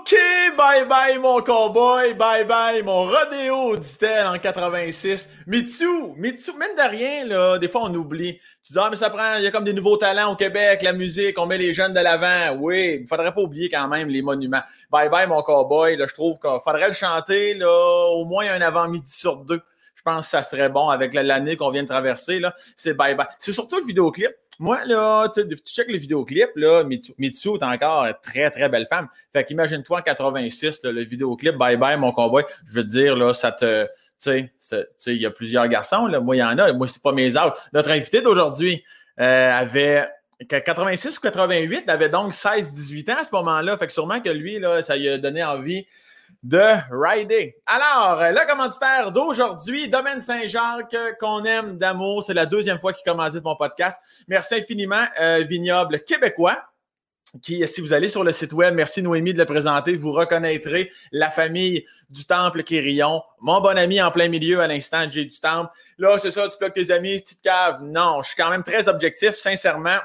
OK, bye bye mon cowboy, bye bye mon rodéo, dit-elle en 86. Mitsu, Mitsu, mine de rien, là, des fois on oublie. Tu dis, ah, mais ça prend, il y a comme des nouveaux talents au Québec, la musique, on met les jeunes de l'avant. Oui, il faudrait pas oublier quand même les monuments. Bye bye mon cowboy, là, je trouve qu'il faudrait le chanter, là, au moins un avant-midi sur deux. Je pense que ça serait bon avec l'année qu'on vient de traverser. C'est bye bye. C'est surtout le vidéoclip. Moi, là, tu, tu checkes le vidéoclip, là, Mitsu, est encore une très, très belle femme. Fait qu'imagine-toi en 86, le vidéoclip Bye Bye, mon cowboy, je veux te dire, là, ça te. Tu sais, il y a plusieurs garçons, là. Moi, il y en a. Moi, c'est pas mes âges. Notre invité d'aujourd'hui euh, avait 86 ou 88, avait donc 16-18 ans à ce moment-là. Fait que sûrement que lui, là, ça lui a donné envie de Rider. Alors, le commanditaire d'aujourd'hui, Domaine Saint-Jacques, qu'on aime d'amour. C'est la deuxième fois qu'il commence mon podcast. Merci infiniment, euh, Vignoble québécois. Qui, si vous allez sur le site web, merci Noémie de le présenter, vous reconnaîtrez la famille du Temple Quérillon. Mon bon ami en plein milieu à l'instant, Jay du Temple. Là, c'est ça, tu bloques tes amis, petite cave. Non, je suis quand même très objectif, sincèrement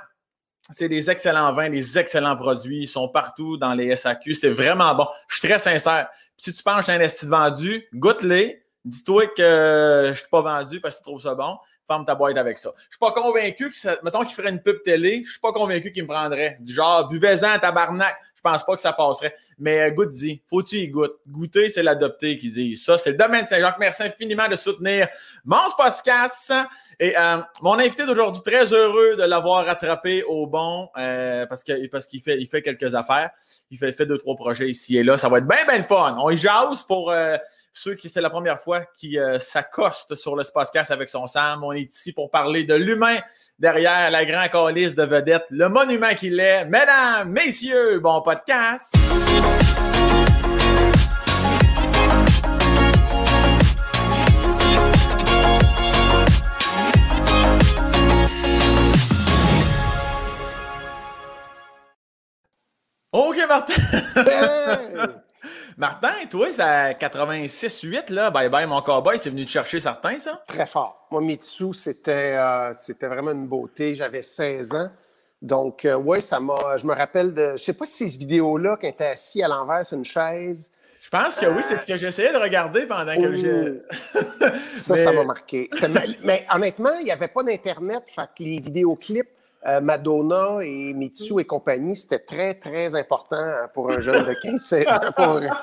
c'est des excellents vins, des excellents produits. Ils sont partout dans les SAQ. C'est vraiment bon. Je suis très sincère. Si tu penses que un esti de vendu, goûte-les. Dis-toi que je ne suis pas vendu parce que tu trouves ça bon. Ferme ta boîte avec ça. Je ne suis pas convaincu que, ça, mettons qu'il ferait une pub télé, je ne suis pas convaincu qu'il me prendrait. Du genre, buvez-en, tabarnak pense pas que ça passerait. Mais euh, goûte dit, faut-tu y goûter? Goûter, c'est l'adopter qui dit ça. C'est le domaine de Saint-Jacques. Merci infiniment de soutenir mon podcast. Et euh, mon invité d'aujourd'hui, très heureux de l'avoir rattrapé au bon euh, parce qu'il parce fait, il fait quelques affaires. Il fait, fait deux, trois projets ici et là. Ça va être bien, bien fun. On y jase pour ceux qui c'est la première fois qui euh, s'accostent sur le Spacecast avec son Sam. On est ici pour parler de l'humain derrière la grande calice de vedette, le monument qu'il est. Mesdames, messieurs, bon podcast. OK, Martin! Martin, toi, c'est à 86-8, là, bye bye mon cowboy, c'est venu te chercher certains, ça? Très fort. Moi, Mitsu, c'était euh, c'était vraiment une beauté. J'avais 16 ans. Donc, euh, oui, ça m'a. Je me rappelle de. Je sais pas si c'est cette vidéo-là, quand était assis à l'envers sur une chaise. Je pense que oui, c'est ce que j'essayais de regarder pendant que j'ai. ça, ça m'a marqué. Mais honnêtement, il n'y avait pas d'Internet, fait que les vidéoclips euh, Madonna et Mitsu et compagnie, c'était très, très important pour un jeune de 15-16 ans.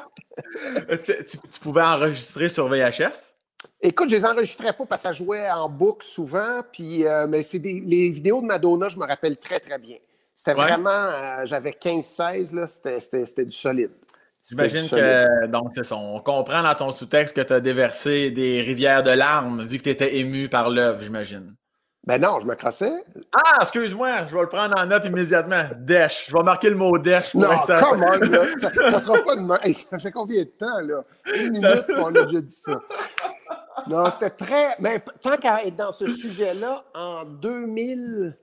tu, pouvais enregistrer sur VHS? Écoute, je les enregistrais pas parce que ça jouait en boucle souvent, puis, euh, mais c'est les vidéos de Madonna, je me rappelle très, très bien. C'était vraiment, euh, j'avais 15-16, c'était du solide. J'imagine que, donc, on comprend dans ton sous-texte que tu as déversé des rivières de larmes vu que tu étais ému par l'œuvre, j'imagine. Ben non, je me crassais. Ah, excuse-moi, je vais le prendre en note immédiatement. Dèche. Je vais marquer le mot dèche. Non, comment, là. Ça, ne sera pas de ça fait combien de temps, là? Une minute qu'on a déjà dit ça. Non, c'était très. Mais tant qu'à être dans ce sujet-là, en 2000.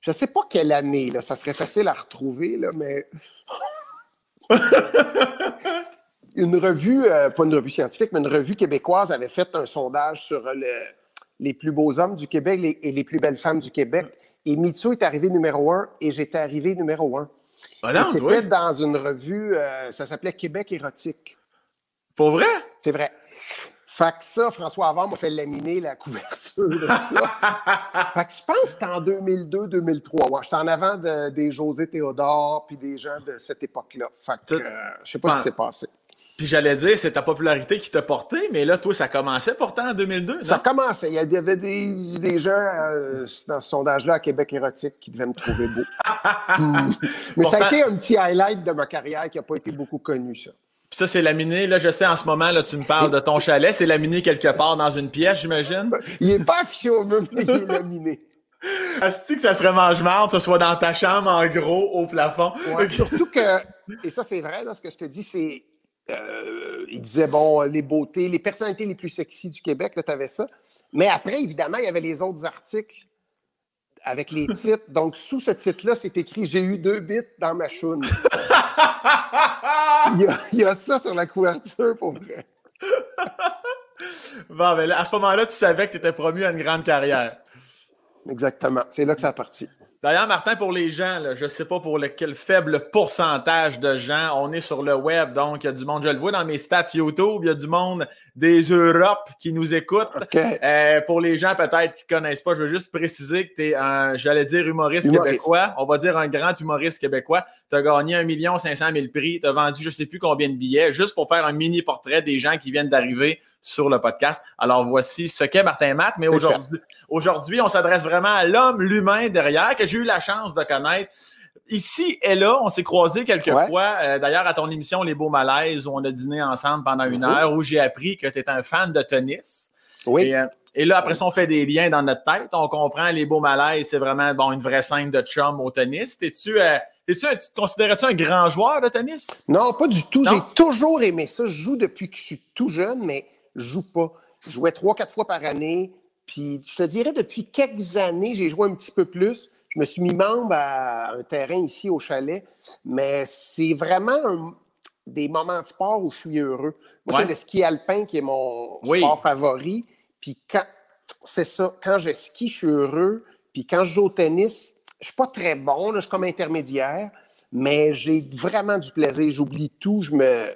Je ne sais pas quelle année, là. Ça serait facile à retrouver, là, mais. une revue, euh, pas une revue scientifique, mais une revue québécoise avait fait un sondage sur le les plus beaux hommes du Québec et les plus belles femmes du Québec. Et Mitsu est arrivé numéro un et j'étais arrivé numéro un. Ah c'était dans une revue, euh, ça s'appelait Québec érotique. Pour vrai? C'est vrai. Fait que ça, François Avant m'a fait laminer la couverture de ça. fait que je pense que c'était en 2002-2003. Ouais, j'étais en avant des José Théodore puis des gens de cette époque-là. Fait que euh, je sais pas ce qui s'est passé. Puis j'allais dire, c'est ta popularité qui t'a porté, mais là, toi, ça commençait pourtant en 2002. Non? Ça commençait. Il y avait des, gens euh, dans ce sondage-là à Québec érotique qui devaient me trouver beau. Hmm. Mais ça a été un petit highlight de ma carrière qui n'a pas été beaucoup connu, ça. Puis ça, c'est laminé. Là, je sais, en ce moment, là, tu me parles de ton chalet. C'est laminé quelque part dans une pièce, j'imagine? Il n'est pas affiché au mais il est laminé. Est-ce que ça serait mange-marde, que ce soit dans ta chambre, en gros, au plafond? surtout que, et ça, c'est vrai, là, ce que je te dis, c'est euh, il disait, bon, les beautés, les personnalités les plus sexy du Québec, tu avais ça. Mais après, évidemment, il y avait les autres articles avec les titres. Donc, sous ce titre-là, c'est écrit J'ai eu deux bits dans ma choune. il, y a, ça sur la couverture pour vrai. bon, ben à ce moment-là, tu savais que tu étais promu à une grande carrière. Exactement. C'est là que ça a parti. D'ailleurs, Martin, pour les gens, je ne sais pas pour quel faible pourcentage de gens, on est sur le web, donc il y a du monde, je le vois dans mes stats YouTube, il y a du monde des Europes qui nous écoutent. Euh, pour les gens peut-être qui ne connaissent pas, je veux juste préciser que tu es un, j'allais dire humoriste, québécois, on va dire un grand humoriste québécois. Tu as gagné 1 500 000 prix, tu as vendu je ne sais plus combien de billets, juste pour faire un mini portrait des gens qui viennent d'arriver sur le podcast. Alors voici ce qu'est Martin Matt, mais aujourd'hui, aujourd'hui, on s'adresse vraiment à l'homme, l'humain derrière, que j'ai eu la chance de connaître. Ici et là, on s'est croisés quelques fois. Euh, d'ailleurs, à ton émission Les Beaux Malaises, où on a dîné ensemble pendant une mm-hmm. heure, où j'ai appris que tu es un fan de tennis. Oui. Euh, et, là, après ça, on fait des liens dans notre tête. On comprend les beaux malaises, c'est vraiment bon, une vraie scène de chum au tennis. T'es-tu, euh, tu te considérais-tu un grand joueur de tennis? Non, pas du tout. J'ai toujours aimé ça. Je joue depuis que je suis tout jeune, mais je joue pas. Je jouais trois, quatre fois par année. Puis je te dirais, depuis quelques années, j'ai joué un petit peu plus. Je me suis mis membre à un terrain ici au chalet, mais c'est vraiment des moments de sport où je suis heureux. Moi, c'est le ski alpin qui est mon sport favori. Puis quand c'est ça, quand je skie, je suis heureux. Puis quand je joue au tennis, je suis pas très bon, je suis comme intermédiaire, mais j'ai vraiment du plaisir. J'oublie tout, je me,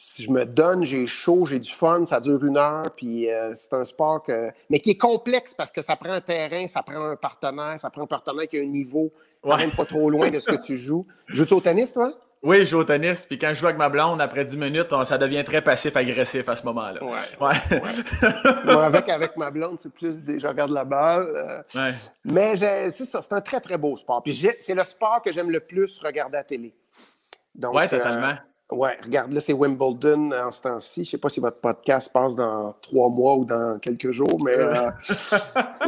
si je me donne, j'ai chaud, j'ai du fun, ça dure une heure, puis euh, c'est un sport que... mais qui est complexe parce que ça prend un terrain, ça prend un partenaire, ça prend un partenaire qui a un niveau quand même pas trop loin de ce que tu joues. Joues-tu au tennis, toi? Oui, je joue au tennis. Puis quand je joue avec ma blonde, après 10 minutes, ça devient très passif-agressif à ce moment-là. Ouais. Moi, avec, avec ma blonde, c'est plus des, je regarde la balle. Euh, mais c'est ça, c'est un très, très beau sport. Puis c'est le sport que j'aime le plus regarder à la télé. Oui, totalement. Euh, oui, regarde, là, c'est Wimbledon en ce temps-ci. Je ne sais pas si votre podcast passe dans trois mois ou dans quelques jours, mais. Euh,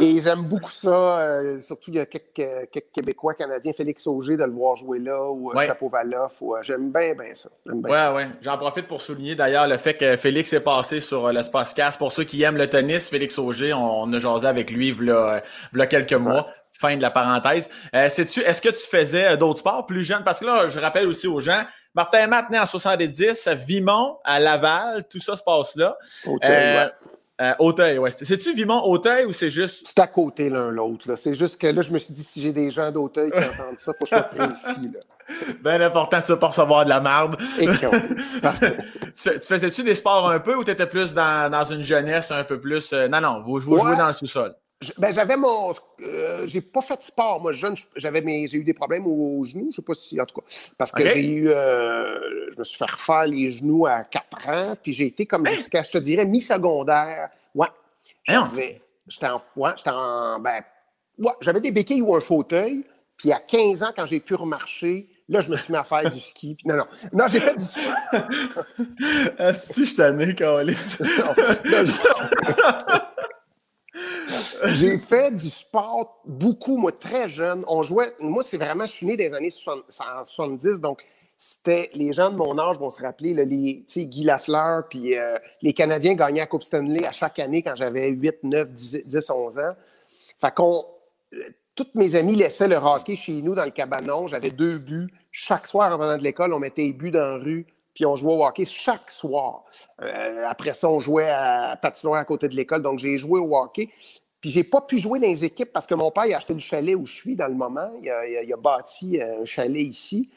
et j'aime beaucoup ça. Euh, surtout, il y a quelques, Québécois, Canadiens, Félix Auger, de le voir jouer là, ou euh, Chapeau Valoff. j'aime bien, bien ça. Oui, oui. J'en profite pour souligner d'ailleurs le fait que Félix est passé sur l'espace casse. Pour ceux qui aiment le tennis, Félix Auger, on, a jasé avec lui il y a, quelques mois fin de la parenthèse. Est-ce que tu faisais d'autres sports plus jeunes? Parce que là, je rappelle aussi aux gens, Martin Matt, né en 70, Vimont, à Laval, tout ça se passe là. Auteuil, euh, ouais. Euh, Auteuil, ouais. C'est-tu Vimont, Auteuil ou c'est juste? C'est à côté l'un l'autre. C'est juste que là, je me suis dit, si j'ai des gens d'Auteuil qui entendent ça, il faut que je sois précis. Là. Ben important, ça pas recevoir de la marde. tu, faisais-tu des sports un peu ou tu étais plus dans, dans, une jeunesse un peu plus. Euh, non, non, vous, vous jouez dans le sous-sol? Ben, j'avais mon. Euh, j'ai pas fait de sport. Moi, jeune, j'avais mes, j'ai eu des problèmes aux, genoux. Je sais pas si. En tout cas. Parce que j'ai eu. Euh, je me suis fait refaire les genoux à 4 ans. Puis j'ai été comme hein? jusqu'à, je te dirais, mi-secondaire. Ouais. Hein? J'étais en. Ouais, j'étais en. Ben, ouais, j'avais des béquilles ou un fauteuil. Puis à 15 ans, quand j'ai pu remarcher, là, je me suis mis à faire du ski. Puis non, non. Non, j'ai fait du ski. Que je t'en ai, J'ai fait du sport beaucoup, moi, très jeune. On jouait, moi, c'est vraiment, je suis né des années 70, donc c'était les gens de mon âge vont se rappeler, là, les, Guy Lafleur, puis euh, les Canadiens gagnaient la Coupe Stanley à chaque année quand j'avais 8, 9, 10, 10, 11 ans. Fait qu'on, toutes mes amis laissaient le hockey chez nous dans le cabanon. J'avais deux buts. Chaque soir en venant de l'école, on mettait les buts dans la rue puis on jouait au hockey chaque soir. Euh, après ça, on jouait à patinoire à côté de l'école, donc j'ai joué au hockey. Puis j'ai pas pu jouer dans les équipes parce que mon père a acheté le chalet où je suis dans le moment. Il a, bâti euh, un chalet ici.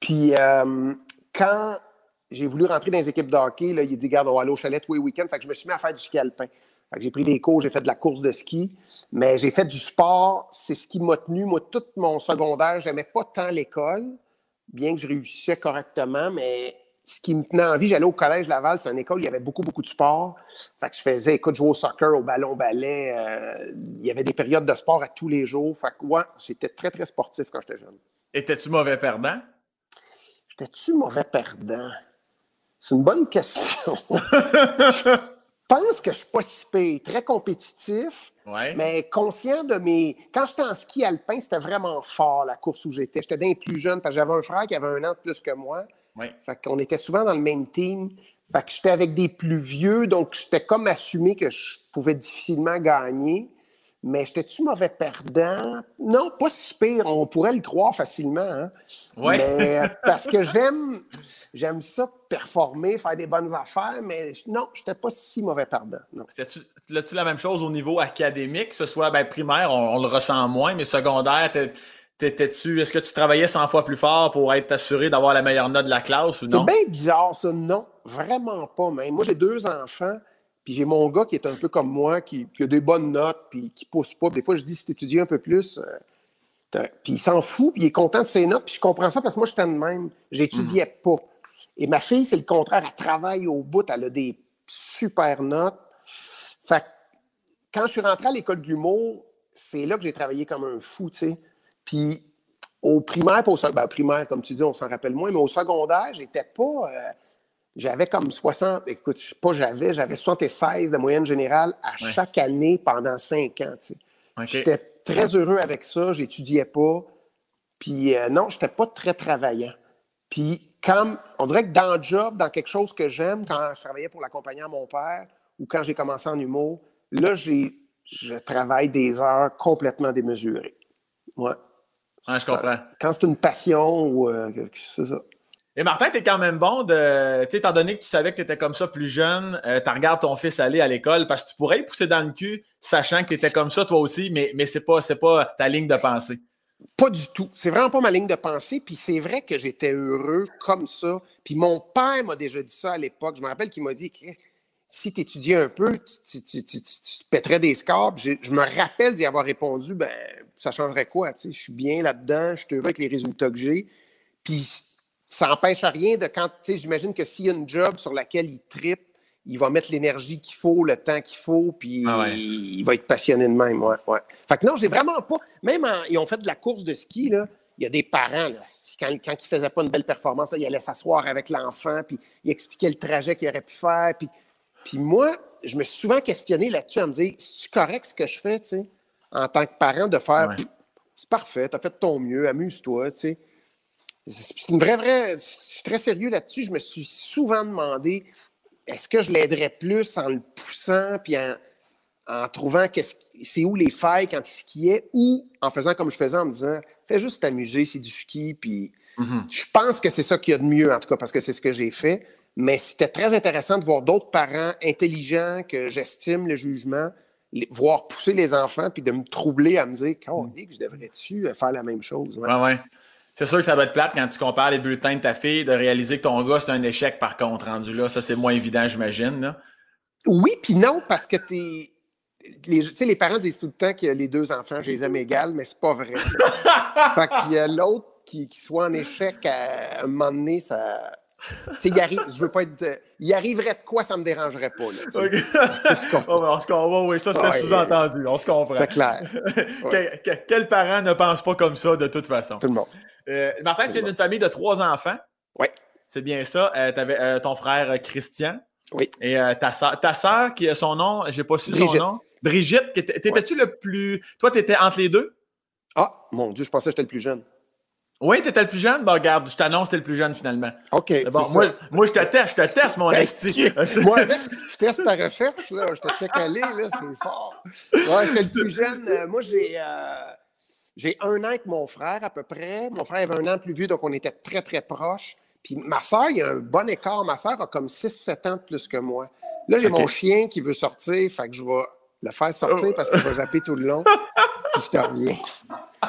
Puis euh, quand j'ai voulu rentrer dans les équipes de hockey, là, il a dit Garde, on va aller au chalet tous les week-ends. Fait que je me suis mis à faire du ski alpin. j'ai pris des cours, j'ai fait de la course de ski, mais j'ai fait du sport. C'est ce qui m'a tenu. Moi, tout mon secondaire, j'aimais pas tant l'école, bien que je réussissais correctement, mais ce qui me tenait en vie, j'allais au collège Laval, c'est une école où il y avait beaucoup, beaucoup de sport. Fait que je faisais, écoute, jouer au soccer, au ballon-ballet. Euh, il y avait des périodes de sport à tous les jours. Fait que, ouais, j'étais très, très sportif quand j'étais jeune. Étais-tu mauvais perdant? J'étais-tu mauvais perdant? C'est une bonne question. je pense que je suis pas si pire. Très compétitif, mais conscient de mes. Quand j'étais en ski alpin, c'était vraiment fort la course où j'étais. J'étais d'un plus jeune parce que j'avais un frère qui avait un an de plus que moi. Fait qu'on était souvent dans le même team. Fait que j'étais avec des plus vieux, donc j'étais comme assumé que je pouvais difficilement gagner. Mais j'étais-tu mauvais perdant? Non, pas si pire. On pourrait le croire facilement. Hein? Mais parce que j'aime, j'aime ça performer, faire des bonnes affaires, mais non, j'étais pas si mauvais perdant. L'as-tu la même chose au niveau académique, que ce soit ben, primaire, on, le ressent moins, mais secondaire, T'étais-tu, est-ce que tu travaillais 100 fois plus fort pour être assuré d'avoir la meilleure note de la classe ou non? C'est bien bizarre, ça. Non, vraiment pas. Même. Moi, j'ai deux enfants, puis j'ai mon gars qui est un peu comme moi, qui, a des bonnes notes, puis qui pousse pas. Des fois, je dis, si tu étudies un peu plus, euh, puis il s'en fout, puis il est content de ses notes, puis je comprends ça parce que moi, j'étais de même. J'étudiais hmm. pas. Et ma fille, c'est le contraire. Elle travaille au bout, elle a des super notes. Fait quand je suis rentré à l'école de l'humour, c'est là que j'ai travaillé comme un fou, tu sais. Puis au primaire, au ben, primaire, comme tu dis, on s'en rappelle moins, mais au secondaire, j'étais pas. Euh, j'avais comme 60, écoute, pas j'avais, j'avais 76 de moyenne générale à chaque année pendant cinq ans, tu sais. J'étais très heureux avec ça, j'étudiais pas. Puis euh, non, j'étais pas très travaillant. Puis quand, on dirait que dans le job, dans quelque chose que j'aime, quand je travaillais pour l'accompagnement à mon père ou quand j'ai commencé en humour, là, j'ai, je travaille des heures complètement démesurées. Ouais. Je comprends. Quand c'est une passion ou euh, c'est ça. Et Martin, tu es quand même bon de. Tu sais, étant donné que tu savais que tu étais comme ça plus jeune, euh, tu regardes ton fils aller à l'école parce que tu pourrais le pousser dans le cul, sachant que tu étais comme ça toi aussi, mais, mais c'est pas, pas ta ligne de pensée. Pas du tout. C'est vraiment pas ma ligne de pensée. Puis c'est vrai que j'étais heureux comme ça. Puis mon père m'a déjà dit ça à l'époque. Je me rappelle qu'il m'a dit si tu étudiais un peu, tu, tu, tu, pèterais des scores. Je, je, me rappelle d'y avoir répondu ben, ça changerait quoi? Je suis bien là-dedans, je suis heureux avec les résultats que j'ai. Puis ça n'empêche rien de quand, j'imagine que s'il y a une job sur laquelle il tripe, il va mettre l'énergie qu'il faut, le temps qu'il faut, puis ah il va être passionné de même. Ouais, ouais. Fait que non, j'ai vraiment pas. Même ils ont fait de la course de ski, là. Il y a des parents, là, quand, quand ils ne faisaient pas une belle performance, là, ils allaient s'asseoir avec l'enfant, puis ils expliquaient le trajet qu'il aurait pu faire. Puis, puis moi, je me suis souvent questionné là-dessus à me dire c'est-tu correct ce que je fais, tu sais, en tant que parent, de faire c'est parfait, tu as fait de ton mieux, amuse-toi, tu sais. C'est une vraie, vraie. Je suis très sérieux là-dessus. Je me suis souvent demandé est-ce que je l'aiderais plus en le poussant puis en, trouvant c'est où les failles quand il skiait ou en faisant comme je faisais en me disant fais juste t'amuser, c'est du ski. Puis mm-hmm. je pense que c'est ça qu'il y a de mieux, en tout cas, parce que c'est ce que j'ai fait. Mais c'était très intéressant de voir d'autres parents intelligents que j'estime le jugement, voir pousser les enfants puis de me troubler à me dire oh, je devrais-tu faire la même chose. Ouais. ouais. C'est sûr que ça doit être plate quand tu compares les bulletins de ta fille, de réaliser que ton gars, c'est un échec par contre, rendu là. Ça, c'est moins évident, j'imagine. Oui, puis non, parce que tu Les, les parents disent tout le temps que les deux enfants, je les aime égales, mais c'est pas vrai. fait qu'il y a l'autre qui, qui, soit en échec à un moment donné, ça. il arrive, je veux pas être. Il arriverait de quoi, ça me dérangerait pas. Là, okay. oh, on se comprend. Oui, ça, c'est sous-entendu. On se comprend. C'est clair. quel parent ne pense pas comme ça de toute façon? Tout le monde. Euh, Martin, tu viens d'une famille de trois enfants. Oui. C'est bien ça. Euh, tu avais euh, ton frère Christian. Oui. Et ta soeur, ta soeur, qui a son nom, j'ai pas su son nom. Brigitte. T'étais-tu le plus. Toi, tu étais entre les deux? Ah, mon Dieu, je pensais que j'étais le plus jeune. Oui, tu étais le plus jeune? Bon, regarde, je t'annonce tu le plus jeune finalement. OK. Bon, moi, moi, je te teste, je te teste, mon esti. moi, je teste ta recherche, là. Je te check aller, là, c'est fort. Ouais, j'étais le plus jeune. moi, j'ai. J'ai un an avec mon frère à peu près. Mon frère avait un an plus vieux, donc on était très, très proches. Puis ma soeur, il y a un bon écart. Ma soeur a comme 6-7 ans de plus que moi. Là, j'ai mon chien qui veut sortir, fait que je vais le faire sortir parce qu'il va japper tout le long. puis je te reviens.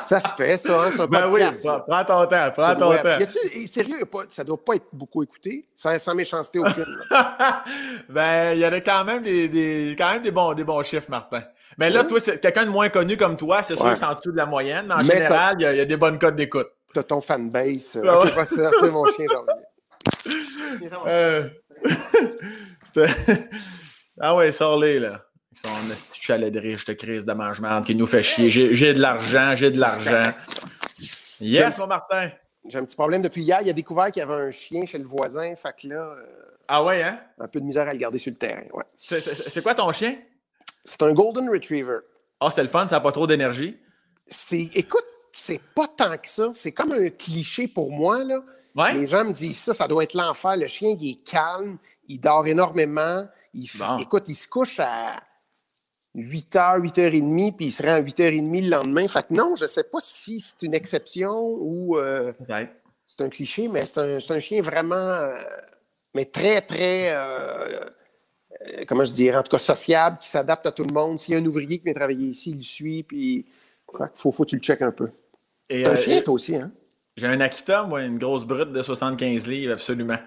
Ça se fait, ça. Hein? ben oui, prends ton temps, prends ton temps. Y sérieux, ça doit pas être beaucoup écouté, sans, sans méchanceté aucune. ben, il y en a quand même des, des, quand même des, bons, des bons chiffres, Martin. Mais là, toi, c'est quelqu'un de moins connu comme toi, c'est sûr que c'est en dessous de la moyenne. Mais en général, il y, a des bonnes codes d'écoute. T'as ton fanbase. Euh, ok, je vais sortir mon chien, j'en euh... ah ouais, sors-les, là. Son chalet de riche de crise de mangement qui nous fait chier. J'ai de l'argent, j'ai de l'argent. Yes, mon Martin. J'ai un petit problème depuis hier. Il a découvert qu'il y avait un chien chez le voisin. Fait que là. Euh, ah ouais, hein? Un peu de misère à le garder sur le terrain. Ouais. C'est quoi ton chien? C'est un Golden Retriever. Ah, c'est le fun, ça n'a pas trop d'énergie. Écoute, c'est pas tant que ça. C'est comme un cliché pour moi. Là. Les gens me disent ça, ça doit être l'enfer. Le chien, il est calme, il dort énormément. Il, Écoute, il se couche à 8h, 8h30, puis il serait à 8h30 le lendemain. Fait que non, je ne sais pas si c'est une exception ou euh, c'est un cliché, mais c'est un, un, chien vraiment, euh, mais très, très. Euh, comment je dirais, en tout cas sociable, qui s'adapte à tout le monde. S'il y a un ouvrier qui vient travailler ici, il le suit, puis il faut, faut que tu le checkes un peu. Et, un chien, toi aussi, hein? J'ai un Akita, moi, une grosse brute de 75 livres, absolument.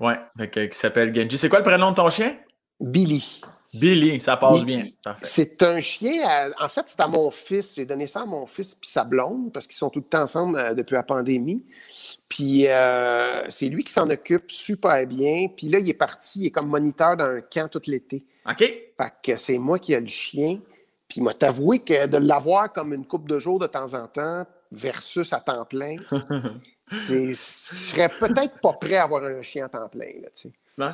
Ouais, qui s'appelle Genji. C'est quoi le prénom de ton chien? Billy. Billy, ça passe bien. C'est un chien. en fait, c'est à mon fils. J'ai donné ça à mon fils puis sa blonde parce qu'ils sont tout le temps ensemble euh, depuis la pandémie. Puis euh, c'est lui qui s'en occupe super bien. Puis là, il est parti. Il est comme moniteur dans un camp tout l'été. OK. Fait que c'est moi qui ai le chien. Puis il m'a avoué que de l'avoir comme une coupe de jours de temps en temps versus à temps plein, je serais peut-être pas prêt à avoir un chien à temps plein. Là, tu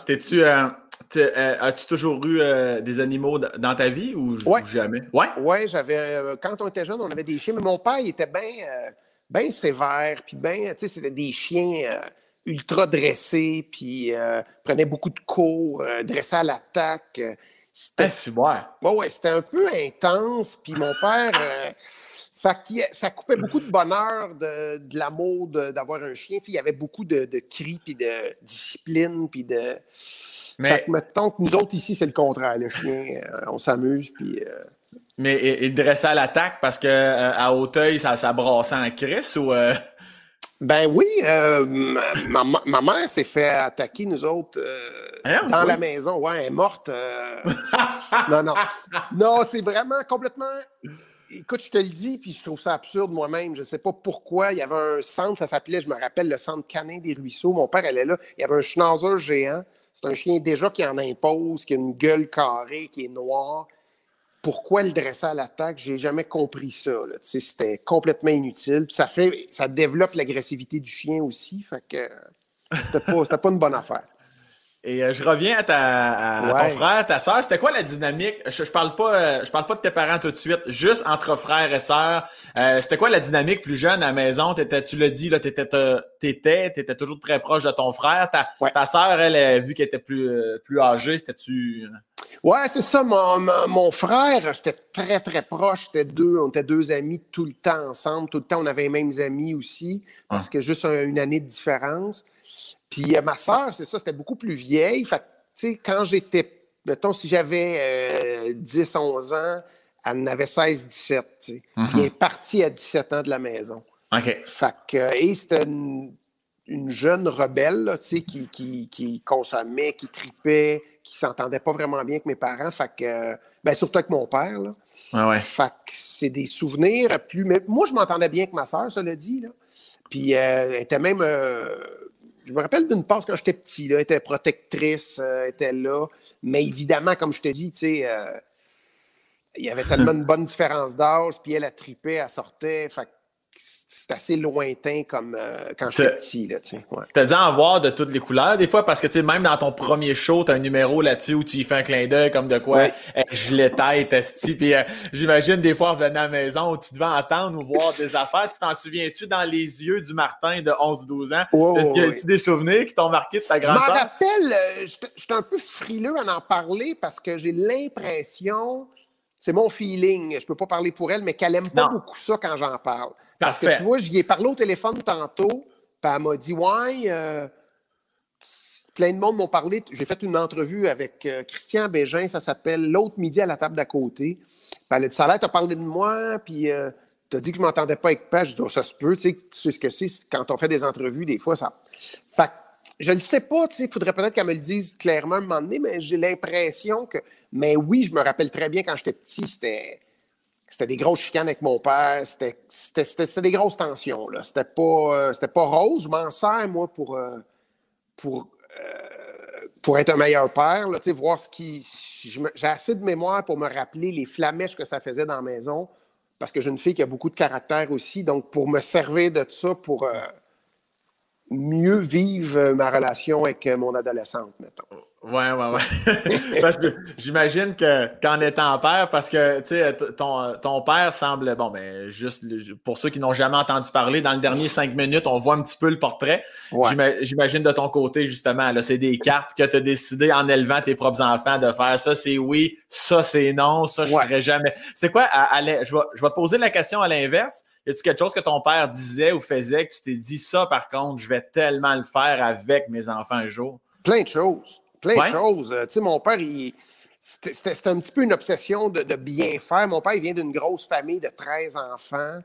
T'es-tu. Euh, euh, as-tu toujours eu euh, des animaux dans ta vie ou, jamais? Oui, ouais, j'avais. quand on était jeune, on avait des chiens, mais mon père, il était bien sévère, puis bien, tu sais, c'était des chiens ultra dressés, puis prenait beaucoup de cours, dressés à l'attaque. C'était. Eh, ouais, c'était un peu intense, puis mon père. Fait ça coupait beaucoup de bonheur, de, l'amour d'avoir un chien. il y avait beaucoup de, cris, puis de discipline, puis de. Mais... Fait que, mettons que nous autres ici, c'est le contraire. Le chien, euh, on s'amuse, puis. Euh, Mais il dressait à l'attaque parce qu'à euh, à Hauteuil, ça, ça brassait en crise ou. Ben oui, ma, mère s'est fait attaquer, nous autres, hein, dans la maison. Ouais, elle est morte. non, non. Non, c'est vraiment complètement écoute, je te le dis, puis je trouve ça absurde moi-même. Je ne sais pas pourquoi. Il y avait un centre, ça s'appelait, je me rappelle, le centre canin des ruisseaux. Mon père, elle est là. Il y avait un schnauzer géant. C'est un chien déjà qui en impose, qui a une gueule carrée, qui est noire. Pourquoi le dresser à l'attaque? J'ai jamais compris ça. C'était complètement inutile. ça fait, ça développe l'agressivité du chien aussi. Fait que c'était pas, pas une bonne affaire. Et euh, je reviens à, ta, ton frère, ta soeur. C'était quoi la dynamique? Je, je parle pas, euh, je parle pas de tes parents tout de suite, juste entre frères et sœurs. Euh, c'était quoi la dynamique plus jeune à la maison? Tu l'as dit, là, t'étais, t'étais, étais toujours très proche de ton frère. Ta, ta sœur, elle, vu qu'elle était plus, plus âgée, c'était-tu. Ouais, c'est ça. Mon, mon frère, j'étais très, très proche. Deux, on était deux amis tout le temps ensemble. Tout le temps, on avait les mêmes amis aussi, parce que juste une année de différence. Puis euh, ma sœur, c'est ça, c'était beaucoup plus vieille. Fait tu sais, quand j'étais, mettons, si j'avais 10, euh, 11 ans, elle en avait 16, 17, tu sais. Puis elle est partie à 17 ans de la maison. OK. Fait que, et c'était une, jeune rebelle, tu sais, qui, qui, qui, consommait, qui tripait, qui s'entendait pas vraiment bien avec mes parents. Fait que, ben, surtout avec mon père, là. Ouais, ouais. Fait que c'est des souvenirs plus. Mais moi, je m'entendais bien avec ma sœur, ça l'a dit, là. Puis euh, elle était même je me rappelle d'une passe quand j'étais petit, là, elle était protectrice, euh, était là. Mais évidemment, comme je te dis, tu sais, euh, il y avait tellement une bonne différence d'âge, puis elle a tripé, elle sortait. Fait c'est assez lointain comme euh, quand j'étais petit. Là, tu ouais. T'as dû en voir de toutes les couleurs des fois parce que tu sais, même dans ton premier show, t'as un numéro là-dessus où tu y fais un clin d'œil comme de quoi je l'ai tête, esti. Puis euh, j'imagine des fois revenant à la maison où tu devais entendre ou voir des affaires. Tu t'en souviens-tu dans les yeux du Martin de 11-12 ans? Oh, y a-tu des souvenirs qui t'ont marqué de ta grande Je m'en rappelle, euh, j'étais un peu frileux à en parler parce que j'ai l'impression, c'est mon feeling, je peux pas parler pour elle, mais qu'elle aime pas beaucoup ça quand j'en parle. Parce que tu vois, j'y ai parlé au téléphone tantôt, puis elle m'a dit Ouais, euh, plein de monde m'ont parlé. J'ai fait une entrevue avec euh, Christian Bégin, ça s'appelle L'autre midi à la table d'à côté. Puis elle a dit Ça a l'air, parlé de moi, puis euh, tu as dit que je ne m'entendais pas avec Page. Je dis oh, Ça se peut, tu sais, tu sais ce que c'est. Quand on fait des entrevues, des fois, ça. Fait je ne le sais pas, tu sais, il faudrait peut-être qu'elle me le dise clairement un moment donné, mais j'ai l'impression que. Mais oui, je me rappelle très bien quand j'étais petit, c'était c'était des grosses chicanes avec mon père. C'était des grosses tensions. C'était pas, euh, pas rose. Je m'en sers, moi, pour, euh, pour, euh, pour être un meilleur père. Là, ce qui. J'ai assez de mémoire pour me rappeler les flamèches que ça faisait dans la maison. Parce que j'ai une fille qui a beaucoup de caractère aussi. Donc, pour me servir de ça, pour mieux vivre ma relation avec mon adolescente, mettons. Ouais, ouais, ouais. parce que j'imagine que qu'en étant père, parce que tu sais, ton, ton père semble, bon, ben, juste pour ceux qui n'ont jamais entendu parler, dans le dernier cinq minutes, on voit un petit peu le portrait. J'imagine de ton côté, justement, là, c'est des cartes que tu as décidé en élevant tes propres enfants de faire ça, c'est oui, ça, c'est non, ça, je ne ferai jamais. C'est quoi, à, je, vais, je vais te poser la question à l'inverse. Y a-t-il quelque chose que ton père disait ou faisait que tu t'es dit ça, par contre, je vais tellement le faire avec mes enfants un jour? Plein de choses plein de choses. Euh, tu sais, mon père, c'était un petit peu une obsession de, bien faire. Mon père, il vient d'une grosse famille de 13 enfants.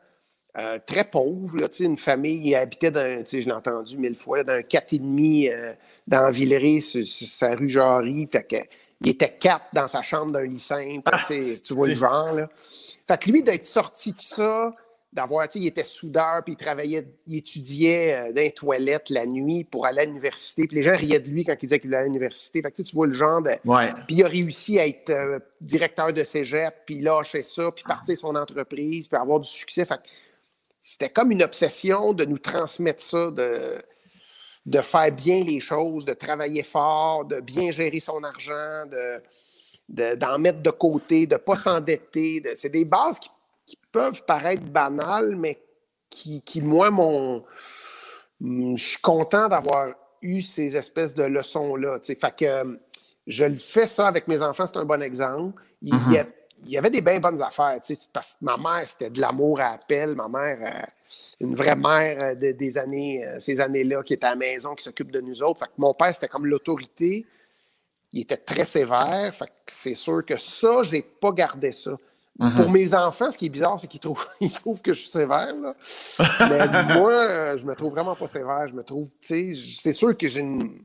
euh, très pauvre, là, une famille, il habitait dans, je l'ai entendu mille fois, dans un 4,5 euh, dans Villeray, sur, sa rue Jarry. Fait que, il était quatre dans sa chambre d'un lit simple. Ah, tu vois le genre. Là. Fait que lui, d'être sorti de ça, d'avoir, il était soudeur, puis il travaillait, il étudiait euh, dans les toilettes la nuit pour aller à l'université. Puis les gens riaient de lui quand il disait qu'il allait à l'université. Fait que tu vois le genre de. Puis il a réussi à être euh, directeur de cégep, puis lâcher ça, puis partir son entreprise, puis avoir du succès. Fait c'était comme une obsession de nous transmettre ça, de, de faire bien les choses, de travailler fort, de bien gérer son argent, de, d'en mettre de côté, de ne pas s'endetter. c'est des bases qui peuvent paraître banales, mais qui, qui moi, mon. Je suis content d'avoir eu ces espèces de leçons-là. Fait que je le fais ça avec mes enfants, c'est un bon exemple. Il, y, mm-hmm. avait des bien bonnes affaires, parce que ma mère, c'était de l'amour à appel. Ma mère, euh, une vraie mère euh, des années, euh, ces années-là, qui était à la maison, qui s'occupe de nous autres. Fait que mon père, c'était comme l'autorité. Il était très sévère. Fait que c'est sûr que ça, j'ai pas gardé ça. Pour mhm. mes enfants, ce qui est bizarre, c'est qu'ils trouvent, trouvent, que je suis sévère. Mais moi, euh, je me trouve vraiment pas sévère. Je me trouve, tu sais, c'est sûr que j'ai une.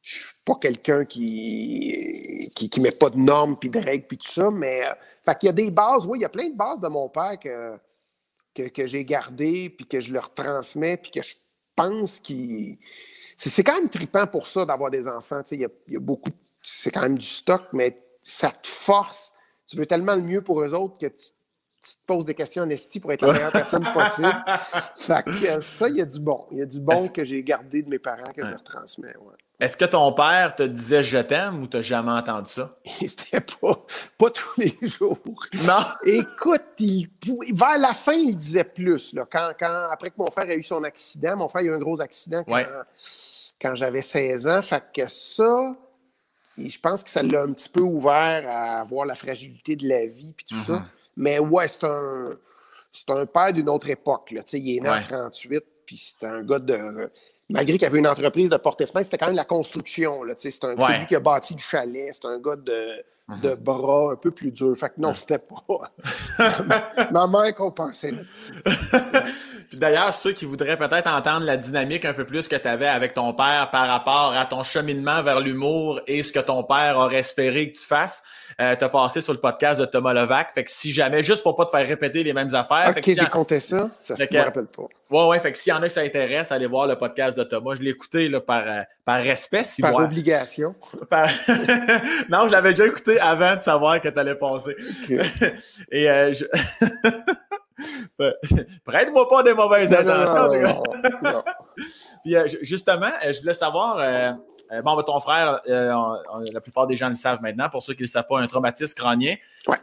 Je suis pas quelqu'un qui, qui, met pas de normes, puis de règles, puis tout ça, mais euh, fait qu'il y a des bases, oui, il y a plein de bases de mon père que, que, j'ai gardées, puis que je leur transmets, puis que je pense qu'il... C'est quand même trippant pour ça d'avoir des enfants, tu sais, il y a, il y a beaucoup... C'est quand même du stock, mais ça te force tu veux tellement le mieux pour eux autres que tu, te poses des questions en esti pour être la meilleure personne possible. Ça, ça, il y a du bon. Il y a du bon que j'ai gardé de mes parents que je leur transmets. Est-ce que ton père te disait je t'aime ou t'as jamais entendu ça? C'était pas, pas tous les jours. Non. Écoute, il, vers la fin, il disait plus. Là. Quand, quand, après que mon frère a eu son accident, mon frère a eu un gros accident quand, quand j'avais 16 ans. Fait que ça, et je pense que ça l'a un petit peu ouvert à voir la fragilité de la vie puis tout ça. Mm-hmm. Mais ouais, c'est un, c'est un père d'une autre époque. Là. Il est né en 38, puis c'était un gars de. Malgré qu'il avait une entreprise de porte-fenêtre, c'était quand même la construction. C'est, un, lui qui a bâti le chalet. C'est un gars de, de mhm. bras un peu plus dur. Fait que non, c'était pas. ma mère qu'on pensait là-dessus. Puis d'ailleurs, ceux qui voudraient peut-être entendre la dynamique un peu plus que tu avais avec ton père par rapport à ton cheminement vers l'humour et ce que ton père aurait espéré que tu fasses, euh, tu as passé sur le podcast de Thomas Levac. Fait que si jamais, juste pour pas te faire répéter les mêmes affaires. Ok, j'ai compté ça. Ça se me rappelle pas. Ouais, ouais. Fait que s'il y en a qui ça intéresse, allez voir le podcast de Thomas. Je l'ai écouté là, par, euh, par respect. Si par obligation. non, je l'avais déjà écouté avant de savoir que tu allais passer. Et euh, je... Prête-moi pas des mauvaises intentions, Puis euh, justement, je voulais savoir. bon, ben, ton frère, la plupart des gens le savent maintenant, pour ceux qui ne le savent pas, un traumatisme crânien.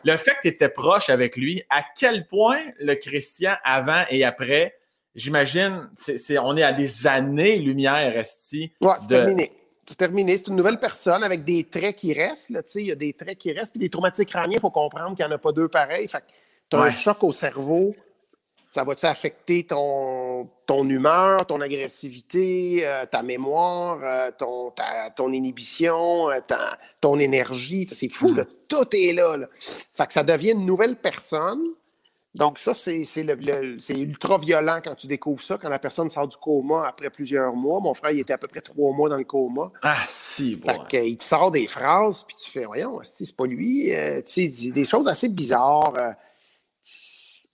Le fait que tu étais proche avec lui, à quel point le Christian, avant et après, j'imagine, c'est, on est à des années-lumière, Esti. Ouais, c'est terminé. C'est terminé. C'est une nouvelle personne avec des traits qui restent. Il y a des traits qui restent. Puis des traumatiques crâniens, il faut comprendre qu'il n'y en a pas deux pareils. Fait tu as un choc au cerveau. Ça va-tu affecter ton, ton humeur, ton agressivité, euh, ta mémoire, euh, ton, ton inhibition, euh, ton énergie? C'est fou, là. tout est là, là. Fait que ça devient une nouvelle personne donc, ça, c'est ultra violent quand tu découvres ça, quand la personne sort du coma après plusieurs mois. Mon frère, il était à peu près trois mois dans le coma. Ah, si, bon. Fait il te sort des phrases, puis tu fais, voyons, c'est pas lui. Euh, tu sais, des choses assez bizarres. Euh,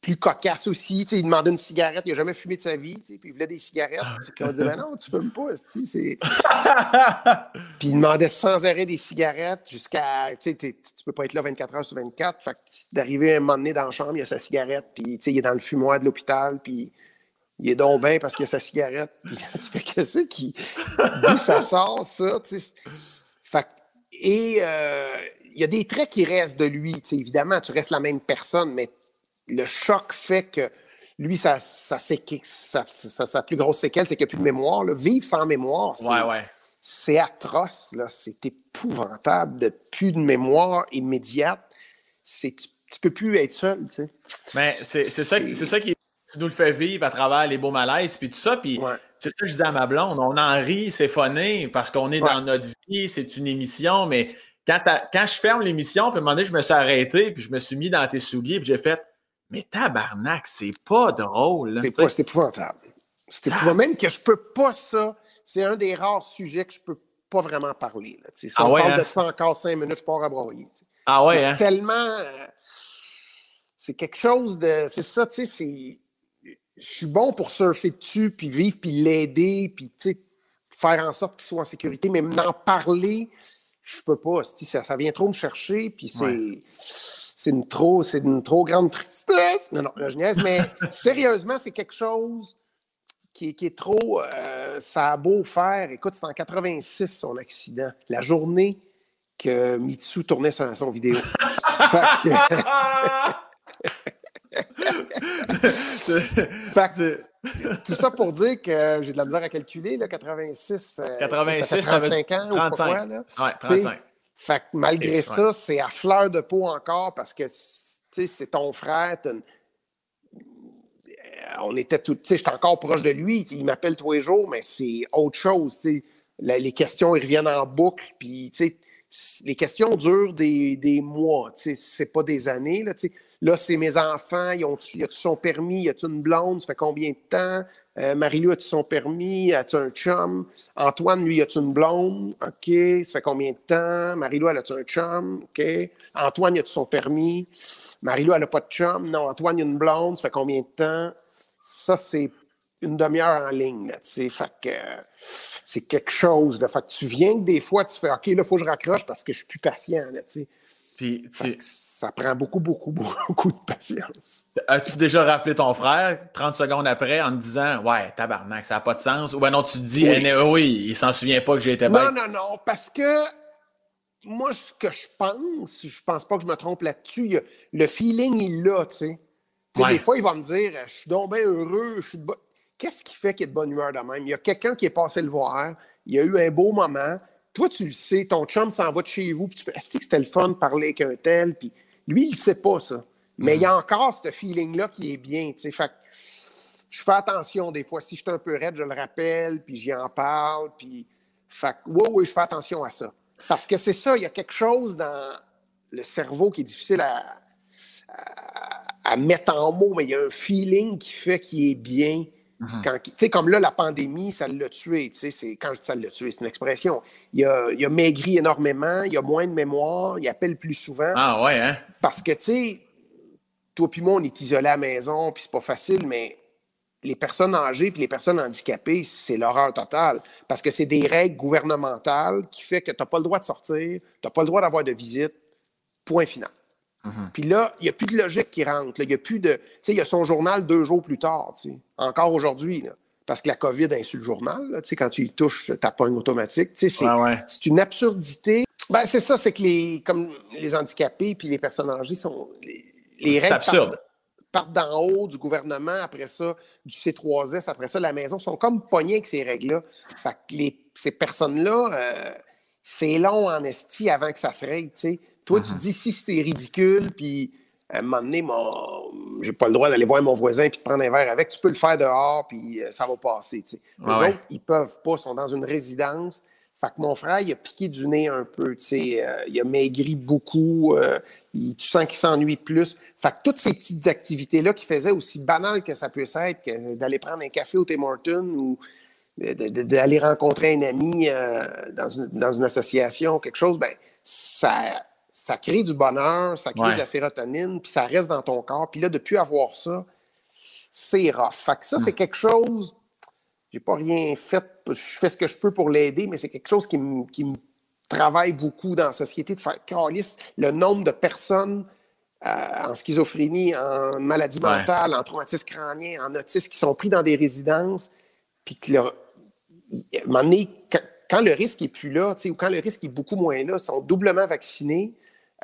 plus cocasse aussi. il demandait une cigarette, il n'a jamais fumé de sa vie, puis il voulait des cigarettes. Puis on dit Ben non, tu fumes pas, c'est. puis il demandait sans arrêt des cigarettes jusqu'à. Tu peux pas être là 24 heures sur 24. Fait d'arriver un moment donné dans la chambre, il y a sa cigarette, puis il est dans le fumoir de l'hôpital, puis il est donc bien parce qu'il a sa cigarette. Puis tu fais que c'est qui. D'où ça sort, ça, Fait et euh, il y a des traits qui restent de lui. évidemment, tu restes la même personne, mais le choc fait que lui, sa, sa, plus grosse séquelle, c'est qu'il n'y a plus de mémoire. Vivre sans mémoire, c'est atroce. C'est épouvantable de plus de mémoire immédiate. Tu ne peux plus être seul. Mais c'est ça, ça qui nous le fait vivre à travers les beaux malaises, puis tout ça. Puis c'est ça que je disais à ma blonde. On en rit, c'est phoné, parce qu'on est dans notre vie, c'est une émission, mais quand, quand je ferme l'émission, puis à un moment donné, je me suis arrêté, puis je me suis mis dans tes souliers, puis j'ai fait Mais tabarnak, c'est pas drôle. C'est pas, épouvantable. C'est épouvantable. Même que je peux pas ça. C'est un des rares sujets que je peux pas vraiment parler. Là, si ah on parle hein? de ça encore cinq minutes, je pars à broyer. Ah ouais, hein? Tellement. Euh, c'est quelque chose de. C'est ça, tu sais, c'est. Je suis bon pour surfer dessus, puis vivre, puis l'aider, puis faire en sorte qu'il soit en sécurité, mais m'en parler, je peux pas. Ça, ça vient trop me chercher, puis c'est. C'est une trop, c'est une trop grande tristesse. Non, non, la je mais sérieusement, c'est quelque chose qui, qui est trop. Euh, ça a beau faire. Écoute, c'est en 86 son accident. La journée que Mitsu tournait son, son vidéo. tout ça pour dire que j'ai de la misère à calculer, là, 86, 86 ça fait 35 ans, 35. ou pas quoi. Là. Ouais, 35. Fait que malgré ça, c'est à fleur de peau encore parce que c'est ton frère. Euh, on était tout. J'étais encore proche de lui. Il m'appelle tous les jours, mais c'est autre chose. les questions, ils reviennent en boucle. Puis, les questions durent des, des mois. C'est pas des années. Là, là c'est mes enfants. Ils ont, y a-tu son permis? Y a-tu une blonde? Ça fait combien de temps? Euh, Marie-Lou, as-tu son permis? As-tu un chum? Antoine, lui, as-tu une blonde? OK. Ça fait combien de temps? Marie-Lou, elle a-tu un chum? OK. Antoine, as-tu son permis? Marie-Lou, elle n'a pas de chum? Non, Antoine, il a une blonde. Ça fait combien de temps? Ça, c'est une demi-heure en ligne. Là, fait que c'est quelque chose. Fait que tu viens que des fois, tu fais OK, là, il faut que je raccroche parce que je suis plus patient. Là, sais. Puis Ça prend beaucoup, beaucoup, beaucoup de patience. As-tu déjà rappelé ton frère 30 secondes après en te disant Ouais, tabarnak, ça n'a pas de sens? Ou ben non, tu te dis oui, eh, oui il s'en souvient pas que j'ai été bête. Non, non, non, parce que moi, ce que je pense, je pense pas que je me trompe là-dessus, le feeling, il l'a, tu sais. Des fois, il va me dire Je suis donc bien heureux, je suis Qu'est-ce qui fait qu'il est de bonne humeur de même? Il y a quelqu'un qui est passé le voir, il y a eu un beau moment toi, tu le sais, ton chum s'en va de chez vous, puis tu fais que c'était le fun de parler avec un tel? Puis lui, il sait pas ça. Mais il y a encore ce feeling-là qui est bien. Fait je fais attention des fois. Si je suis un peu raide, je le rappelle, puis j'y en parle. Puis, fait oui, oui, je fais attention à ça. Parce que c'est ça, il y a quelque chose dans le cerveau qui est difficile à, à mettre en mots, mais il y a un feeling qui fait qu'il est bien Tu sais, comme là, la pandémie, ça l'a tué. Quand je dis ça l'a tué, c'est une expression. Il a, il a, maigri énormément, il a moins de mémoire, il appelle plus souvent. Ah ouais, hein? Parce que, tu sais, toi puis moi, on est isolés à la maison, puis c'est pas facile, mais les personnes âgées puis les personnes handicapées, c'est l'horreur totale. Parce que c'est des règles gouvernementales qui fait que tu n'as pas le droit de sortir, tu n'as pas le droit d'avoir de visite. Point final. Mhm. Puis là, il n'y a plus de logique qui rentre. Il n'y a plus de. Tu sais, il y a son journal deux jours plus tard, encore aujourd'hui. Parce que la COVID sur le journal. Tu sais, quand tu y touches, ta pogne automatique. Tu sais, c'est une absurdité. Ben, c'est ça, c'est que les, comme les handicapés puis les personnes âgées sont. Les, règles partent, d'en haut du gouvernement, après ça, du C3S, après ça, la maison, sont comme pognés avec ces règles-là. Fait que les, ces personnes-là, euh, c'est long en esti avant que ça se règle, tu sais. Toi, tu uh-huh. dis si c'était ridicule, puis à un moment donné, mon... j'ai pas le droit d'aller voir mon voisin puis de prendre un verre avec. Tu peux le faire dehors, puis euh, ça va passer. Les autres, ils peuvent pas, sont dans une résidence. Fait que mon frère, il a piqué du nez un peu, tu sais, euh, il a maigri beaucoup, euh, tu sens qu'il s'ennuie plus. Fait que toutes ces petites activités-là qui faisaient aussi banales que ça puisse être, que d'aller prendre un café au Tim Hortons ou d'aller rencontrer un ami dans, une, dans une association, quelque chose, ben ça, ça crée du bonheur, ça crée de la sérotonine, puis ça reste dans ton corps. Puis là, depuis avoir ça, c'est rough. Fait que ça, c'est hmm. quelque chose. J'ai pas rien fait. Je fais ce que je peux pour l'aider, mais c'est quelque chose qui me, travaille beaucoup dans la société de faire calice le nombre de personnes euh, en schizophrénie, en maladie mentale, en traumatisme crânien, en autisme qui sont pris dans des résidences, puis que, là, à un moment donné, quand, le risque est plus là, ou quand le risque est beaucoup moins là, sont doublement vaccinés,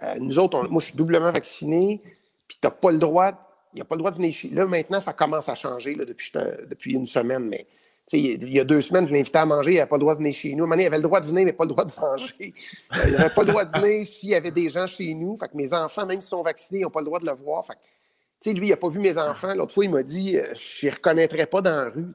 euh, nous autres, moi, je suis doublement vacciné, puis tu n'as pas le droit, a pas le droit de venir chez Là, maintenant, ça commence à changer là, depuis, depuis une semaine, mais il y a deux semaines, je invité à manger, il n'avait pas le droit de venir chez nous. À il avait le droit de venir, mais pas le droit de manger. Euh, il n'avait pas le droit de venir s'il y avait des gens chez nous. Fait que mes enfants, même s'ils sont vaccinés, ils n'ont pas le droit de le voir. Fait lui, il n'a pas vu mes enfants. L'autre fois, il m'a dit euh, Je ne reconnaîtrais pas dans la rue.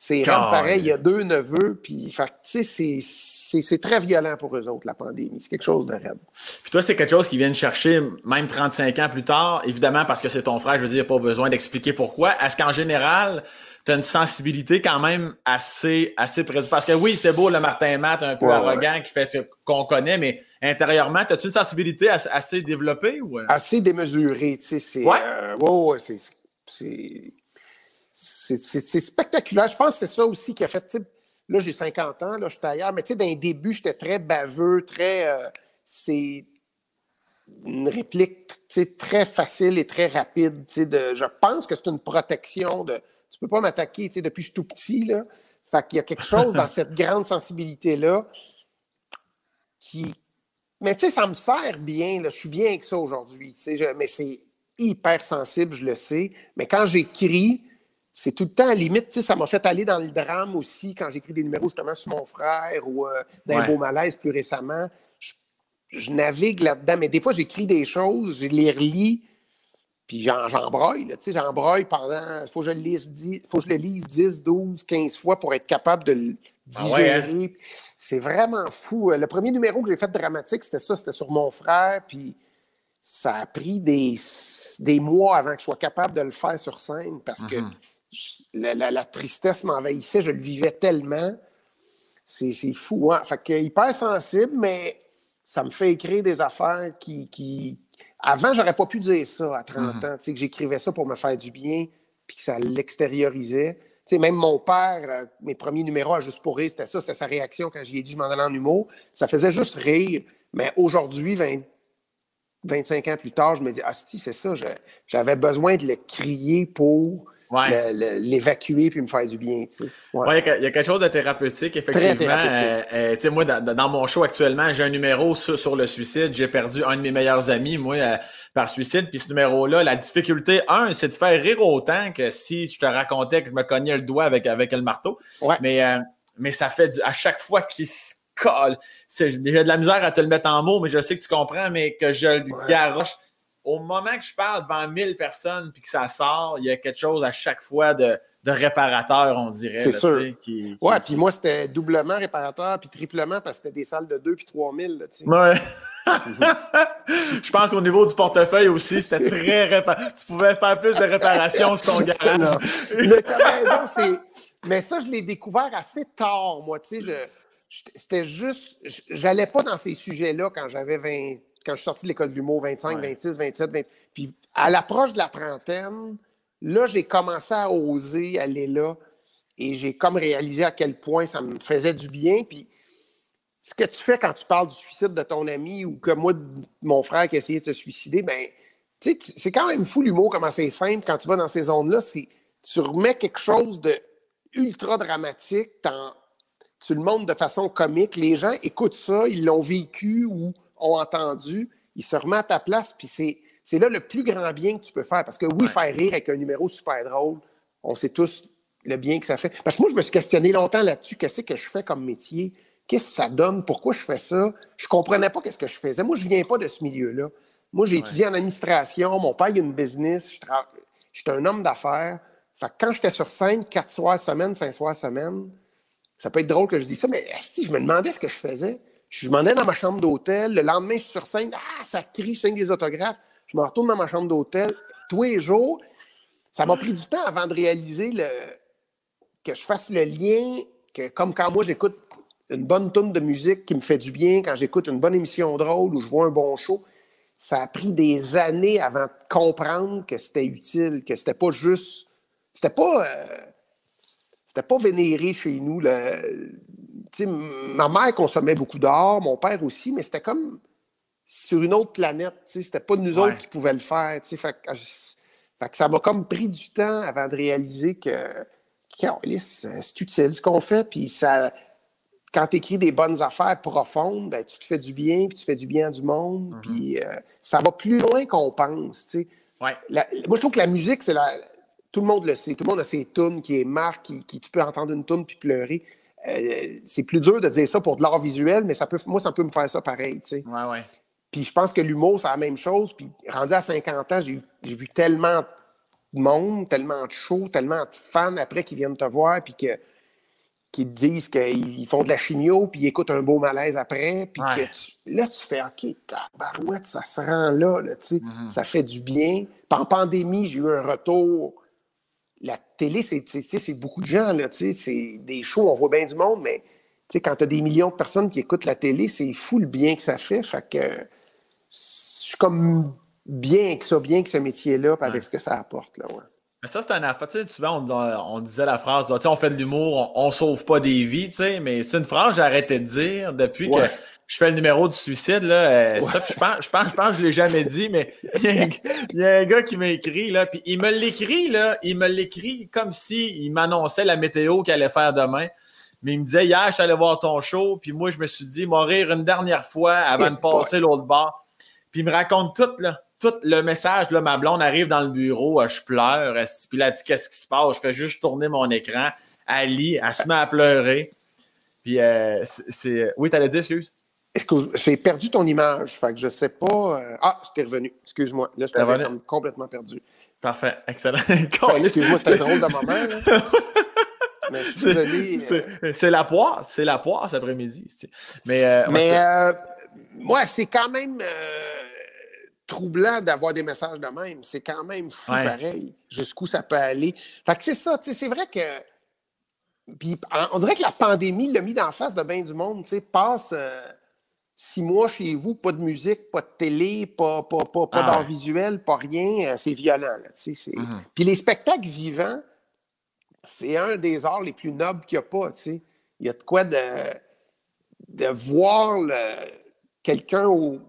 C'est pareil, il y a deux neveux, puis c'est très violent pour eux autres, la pandémie. C'est quelque chose de raide. Puis toi, c'est quelque chose qui vient chercher même 35 ans plus tard, évidemment parce que c'est ton frère, je veux dire, pas besoin d'expliquer pourquoi. Est-ce qu'en général, tu as une sensibilité quand même assez, assez présente? Parce que oui, c'est beau le Martin Matt, un peu arrogant, qui fait ce qu'on connaît, mais intérieurement, as-tu une sensibilité assez, développée? Ou... Euh? Assez démesurée, tu sais. C'est, ouais, euh, ouais, c'est c'est spectaculaire. Je pense que c'est ça aussi qui a fait. Là, j'ai 50 ans, là, je suis ailleurs, mais tu sais, dans les débuts, j'étais très baveux, très. Euh, c'est une réplique très facile et très rapide. De, je pense que c'est une protection de. Tu peux pas m'attaquer depuis que je suis tout petit. Là. Fait qu'il y a quelque chose dans cette grande sensibilité-là qui. Mais tu sais, ça me sert bien. Là. Je suis bien avec ça aujourd'hui. Mais c'est hyper sensible, je le sais. Mais quand j'écris, c'est tout le temps à limite. Ça m'a fait aller dans le drame aussi quand j'écris des numéros justement sur mon frère ou euh, d'un beau malaise plus récemment. Je, navigue là-dedans, mais des fois, j'écris des choses, je les relis, puis j'embroille. J'embroille pendant. Il faut, que je le lise 10, faut que je le lise 10, 12, 15 fois pour être capable de le ah hein? digérer. C'est vraiment fou. Le premier numéro que j'ai fait dramatique, c'était ça, c'était sur mon frère, puis ça a pris des, des mois avant que je sois capable de le faire sur scène parce que mm-hmm la, tristesse m'envahissait, je le vivais tellement. C'est fou, hein? Fait que hyper sensible, mais ça me fait écrire des affaires qui. qui... Avant, j'aurais pas pu dire ça à 30 mm-hmm. ans, que j'écrivais ça pour me faire du bien, puis que ça l'extériorisait. même mon père, euh, mes premiers numéros à Juste pour rire, c'était ça, c'était sa réaction quand j'ai dit je m'en allais en humour. Ça faisait juste rire. Mais aujourd'hui, 25 ans plus tard, je me dis, ah, c'est ça, j'avais besoin de le crier pour l'évacuer puis me faire du bien. Tu sais. ouais. il y, a quelque chose de thérapeutique, effectivement. Très thérapeutique. Euh, euh, moi, dans, mon show actuellement, j'ai un numéro sur, le suicide. J'ai perdu un de mes meilleurs amis, moi, euh, par suicide. Puis ce numéro-là, la difficulté, un, c'est de faire rire autant que si je te racontais que je me cognais le doigt avec, avec le marteau. Mais, mais ça fait du, à chaque fois qu'il se colle. J'ai de la misère à te le mettre en mots, mais je sais que tu comprends, mais que je le garoche au moment que je parle devant 1000 personnes puis que ça sort, il y a quelque chose à chaque fois de, réparateur, on dirait. C'est sûr. Qui, ouais, puis moi, c'était doublement réparateur puis triplement parce que c'était des salles de 2 puis 3000. Ouais. je pense au niveau du portefeuille aussi, c'était très réparateur. Tu pouvais faire plus de réparations sur ton garage. Mais t'as raison, c'est. Mais ça, je l'ai découvert assez tard, moi. Tu sais, c'était juste. J'allais pas dans ces sujets-là quand j'avais 20 quand je suis sorti de l'école de l'humour, 25, 26, 27, 20. Puis à l'approche de la trentaine, là, j'ai commencé à oser aller là et j'ai comme réalisé à quel point ça me faisait du bien. Puis ce que tu fais quand tu parles du suicide de ton ami ou que moi, mon frère qui a essayé de se suicider, ben, c'est quand même fou l'humour, comment c'est simple quand tu vas dans ces zones-là. Tu remets quelque chose de ultra dramatique, tu le montres de façon comique. Les gens écoutent ça, ils l'ont vécu ou ont entendu, il se remet à ta place, puis c'est, là le plus grand bien que tu peux faire. Parce que oui, faire rire avec un numéro super drôle, on sait tous le bien que ça fait. Parce que moi, je me suis questionné longtemps là-dessus, qu'est-ce que je fais comme métier? Qu'est-ce que ça donne? Pourquoi je fais ça? Je ne comprenais pas qu'est-ce que je faisais. Moi, je ne viens pas de ce milieu-là. Moi, j'ai étudié en administration, mon père a une business, je j'étais un homme d'affaires. Fait quand j'étais sur scène, quatre soirs semaine, cinq soirs semaine, ça peut être drôle que je dise ça, mais je me demandais ce que je faisais. Je m'en ai dans ma chambre d'hôtel. Le lendemain, je suis sur scène. Ah, ça crie, je signe des autographes. Je me retourne dans ma chambre d'hôtel tous les jours. Ça m'a pris du temps avant de réaliser le... que je fasse le lien, que comme quand moi, j'écoute une bonne tonne de musique qui me fait du bien, quand j'écoute une bonne émission drôle ou je vois un bon show, ça a pris des années avant de comprendre que c'était utile, que c'était pas juste. C'était pas. Euh, c'était pas vénéré chez nous. Le, ma mère consommait beaucoup d'or, mon père aussi, mais c'était comme sur une autre planète. C'était pas nous autres qui pouvions le faire. Fait que, ça m'a comme pris du temps avant de réaliser que c'est utile ce qu'on fait. Puis ça, quand tu écris des bonnes affaires profondes, ben, tu te fais du bien, puis tu fais du bien à du monde. Mm-hmm. Puis euh, ça va plus loin qu'on pense. moi, je trouve que la musique, c'est la. Tout le monde le sait. Tout le monde a ses tunes qui est marque, qui, qui, tu peux entendre une tune puis pleurer. Euh, c'est plus dur de dire ça pour de l'art visuel, mais ça peut, moi, ça peut me faire ça pareil. Tu sais. Puis je pense que l'humour, c'est la même chose. Puis rendu à 50 ans, j'ai vu tellement de monde, tellement de shows, tellement de fans après qui viennent te voir, puis que qui te disent qu'ils font de la chimio, puis ils écoutent un beau malaise après, puis que là, tu fais OK, tabarouette, ça se rend là, là tu sais, mm-hmm. ça fait du bien. en pandémie, j'ai eu un retour. La télé, c'est beaucoup de gens, là, c'est des shows, on voit bien du monde, mais quand tu as des millions de personnes qui écoutent la télé, c'est fou le bien que ça fait. Fait que je suis comme bien que ça, bien que ce métier-là, avec ce que ça apporte, là, ouais. Mais ça, c'est un affaire. Tu sais, souvent, on, disait la phrase, tu sais, on fait de l'humour, on, sauve pas des vies, tu sais, mais c'est une phrase que j'ai arrêté de dire depuis que je fais le numéro du suicide, là. Euh, ça, je pense, je pense, je pense que je l'ai jamais dit, mais il y, a un gars qui m'a écrit, là, puis il me l'écrit, là, il me l'écrit comme si il m'annonçait la météo qu'il allait faire demain. Mais il me disait, hier, je suis allé voir ton show, puis moi, je me suis dit, mourir une dernière fois avant de passer l'autre bord. Puis il me raconte tout, là tout le message, là, ma blonde arrive dans le bureau, je pleure, puis là, elle dit qu'est-ce qui se passe, je fais juste tourner mon écran, elle lit, elle se met à pleurer. Puis euh, c'est. Oui, t'allais dire, excuse? J'ai perdu ton image, fait que je sais pas. Euh, ah, t'es revenu, excuse-moi. Là, je t'avais complètement perdu. Parfait, excellent. excuse-moi, c'était drôle de moment. Là. Mais je suis désolé. Euh. C'est la poire, c'est la poire cet après-midi. Mais, Mais ouais, c'est quand même troublant d'avoir des messages de même. C'est quand même fou pareil, jusqu'où ça peut aller. Fait que c'est ça, c'est vrai que. Puis on dirait que la pandémie l'a mis d'en face de bien du monde. Tu sais, passe euh, six mois chez vous, pas de musique, pas de télé, pas, pas, pas, pas ah d'art visuel, pas rien. Euh, c'est violent. Là, tu sais, mm-hmm. Puis les spectacles vivants, c'est un des arts les plus nobles qu'il n'y a pas. Tu sais. Il y a de quoi de, de voir quelqu'un au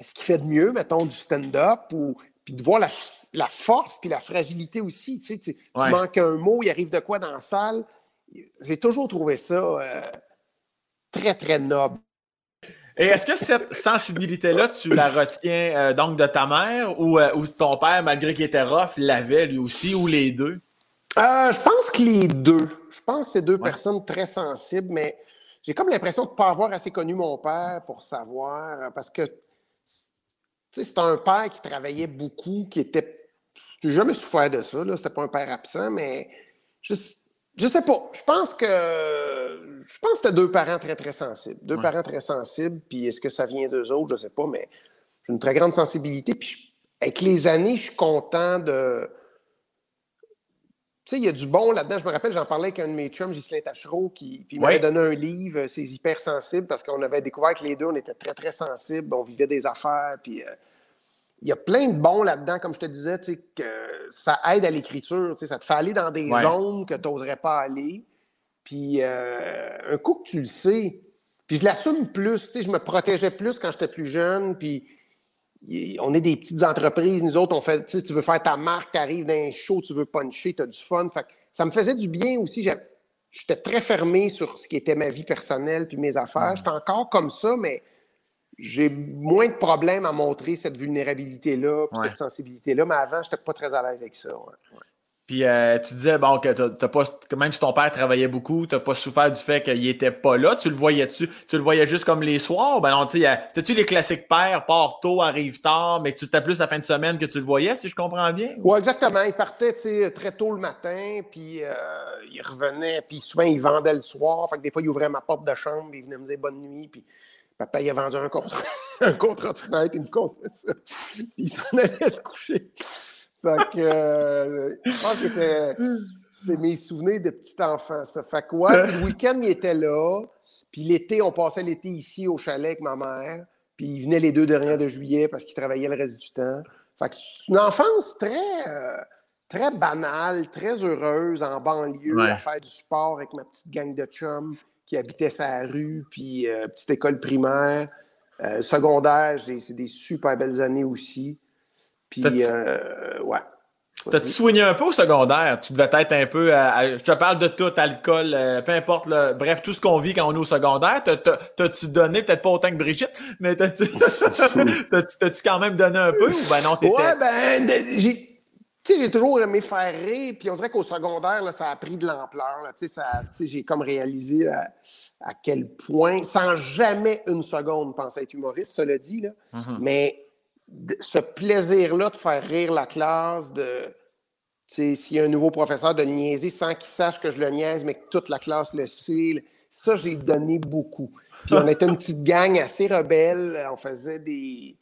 ce qui fait de mieux, mettons, du stand-up, ou puis de voir la, force puis la fragilité aussi. Tu, sais, tu, manques un mot, il arrive de quoi dans la salle. J'ai toujours trouvé ça euh, très, très noble. Et est-ce que cette sensibilité-là, tu la retiens euh, donc de ta mère ou, euh, ou ton père, malgré qu'il était rough, l'avait lui aussi, ou les deux? je pense que les deux. Je pense que c'est deux personnes très sensibles, mais j'ai comme l'impression de ne pas avoir assez connu mon père pour savoir, parce que c'est un père qui travaillait beaucoup, qui était. J'ai jamais souffert de ça, là. C'était pas un père absent, mais je, je sais pas. Je pense que. Je pense que c'était deux parents très, très sensibles. Deux parents très sensibles, puis est-ce que ça vient d'eux autres? Je sais pas, mais j'ai une très grande sensibilité. Puis avec les années, je suis content de. Tu sais, il y a du bon là-dedans. Je me rappelle, j'en parlais avec un de mes chums, Ghislain Tachereau, qui puis il m'avait donné un livre, C'est hyper sensible, parce qu'on avait découvert que les deux, on était très, très sensibles, on vivait des affaires, puis euh, il y a plein de bons là-dedans, comme je te disais, que ça aide à l'écriture, ça te fait aller dans des zones que tu n'oserais pas aller. Puis euh, un coup que tu le sais, puis je l'assume plus, je me protégeais plus quand j'étais plus jeune, puis on est des petites entreprises, nous autres, on fait, tu veux faire ta marque, tu arrives dans un show, tu veux puncher, tu as du fun. ça me faisait du bien aussi. J'étais très fermé sur ce qui était ma vie personnelle puis mes affaires. J'étais encore comme ça, mais j'ai moins de problèmes à montrer cette vulnérabilité-là, cette sensibilité-là, mais avant, je n'étais pas très à l'aise avec ça. Puis euh, tu disais bon que t'as pas même si ton père travaillait beaucoup, tu n'as pas souffert du fait qu'il était pas là. Tu le voyais-tu? Tu le voyais juste comme les soirs? Ben non, tu c'était-tu les classiques pères, part tôt, arrive tard, mais tu t'as plus la fin de semaine que tu le voyais, si je comprends bien? Oui, exactement. Il partait très tôt le matin, puis euh, il revenait, puis souvent il vendait le soir. Fait que des fois, il ouvrait ma porte de chambre, il venait me dire bonne nuit, puis Papa, il a vendu un contrat, un contrat de fenêtre, il me comptait ça. Il s'en allait se coucher. Fait que, euh, je pense que c'est mes souvenirs de petit enfant, ça. Fait que, ouais, le week-end, il était là. Puis l'été, on passait l'été ici au chalet avec ma mère. Puis il venait les deux derniers de juillet parce qu'il travaillait le reste du temps. Fait que c'est une enfance très, euh, très banale, très heureuse en banlieue, à faire du sport avec ma petite gang de chums qui habitait sa rue, puis euh, petite école primaire. Euh, secondaire, c'est des super belles années aussi. Puis, euh, ouais. T'as-tu soigné un peu au secondaire? Tu devais être un peu. je te parle de tout, alcool, peu importe, bref, tout ce qu'on vit quand on est au secondaire. T'as-tu donné, peut-être pas autant que Brigitte, mais t'as-tu quand même donné un peu ou ben non? Ouais, ben, j'ai sais, j'ai toujours aimé faire rire, puis on dirait qu'au secondaire, ça a pris de l'ampleur. Tu sais, j'ai comme réalisé à, quel point, sans jamais une seconde penser être humoriste, cela dit, là, mm-hmm. mais ce plaisir-là de faire rire la classe, de, s'il y a un nouveau professeur de niaiser sans qu'il sache que je le niaise, mais que toute la classe le sait, ça, j'ai donné beaucoup. Puis on était une petite gang assez rebelle. On faisait des,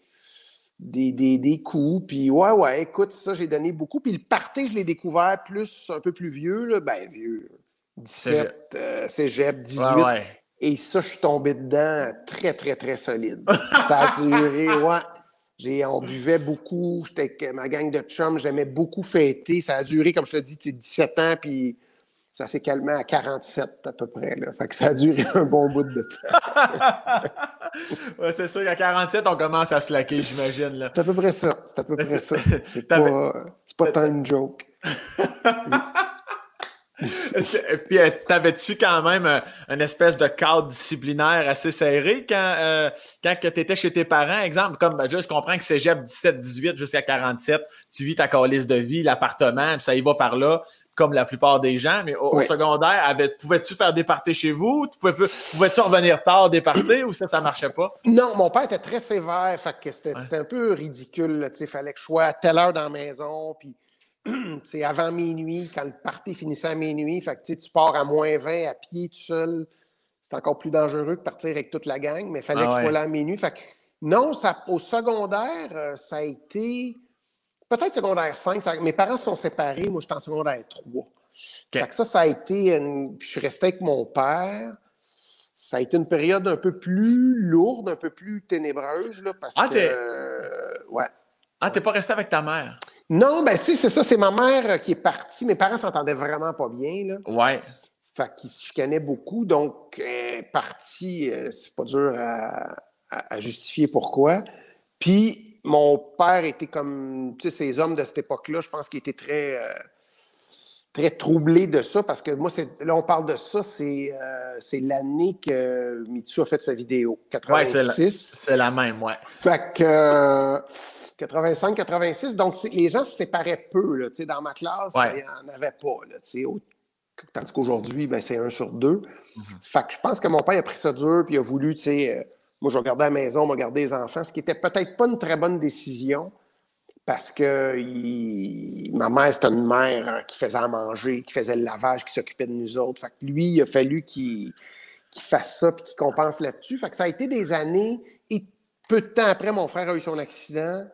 des, des, coups. Puis ouais, ouais, écoute, ça, j'ai donné beaucoup. Puis le party, je l'ai découvert plus, un peu plus vieux, là. ben vieux. 17, euh, cégep, 18. Et ça, je suis tombé dedans très, très, très solide. Ça a duré, ouais. J'ai, on buvait beaucoup, j'étais avec ma gang de chums, j'aimais beaucoup fêter. Ça a duré, comme je te dis, 17 ans, puis ça s'est calmé à 47 à peu près. Là. Fait que ça a duré un bon bout de temps. ouais, c'est sûr qu'à 47, on commence à se laquer, j'imagine. C'est à peu près ça. C'est à peu près ça. C'est pas, pas tant une joke. Puis, euh, t'avais-tu quand même euh, une espèce de cadre disciplinaire assez serré quand, euh, quand tu étais chez tes parents? Exemple, comme ben, je comprends que cégep 17-18 jusqu'à 47, tu vis ta calice de vie, l'appartement, puis ça y va par là, comme la plupart des gens. Mais au, secondaire, pouvais-tu faire des parties chez vous? Pouvais-tu revenir tard des parties ou ça, ça marchait pas? Non, mon père était très sévère. Fait que c'était un peu ridicule. Il fallait que je sois à telle heure dans la maison. Puis c'est avant minuit, quand le party finissait à minuit. Fait que tu pars à moins 20 à pied tout seul. C'est encore plus dangereux que partir avec toute la gang, mais il fallait ah que je sois là à minuit. Fait que, non, ça, au secondaire, euh, ça a été peut-être secondaire 5. mes parents sont séparés. Moi, j'étais en secondaire 3. Fait que ça, ça a été. Une, je suis resté avec mon père. Ça a été une période un peu plus lourde, un peu plus ténébreuse, là, parce ah, que. Euh, ouais. Ah, t'es pas resté avec ta mère? Non, ben si, c'est ça, c'est ma mère euh, qui est partie. Mes parents s'entendaient vraiment pas bien, là. Ouais. Fait qu'ils se chicanaient beaucoup, donc euh, partie, euh, c'est pas dur à, justifier pourquoi. Puis mon père était comme, tu sais, ces hommes de cette époque-là, je pense qu'il était très, très troublé de ça, parce que moi, là, on parle de ça, c'est, c'est l'année que Mitsu a fait sa vidéo, 86. Ouais, c'est la, même, ouais. Fait que 85, 86. Donc, les gens se séparaient peu. Là, dans ma classe, il n'y en avait pas. Là, tandis qu'aujourd'hui, ben, c'est un sur deux. Mm-hmm. Fait que je pense que mon père a pris ça dur puis il a voulu, tu sais, euh, moi, je regardais à la maison, me garder les enfants, ce qui était peut-être pas une très bonne décision parce que ma mère, c'était une mère hein, qui faisait à manger, qui faisait le lavage, qui s'occupait de nous autres. Fait que lui, il a fallu qu'il fasse ça puis qu'il compense là-dessus. Fait que ça a été des années. Et peu de temps après, mon frère a eu son accident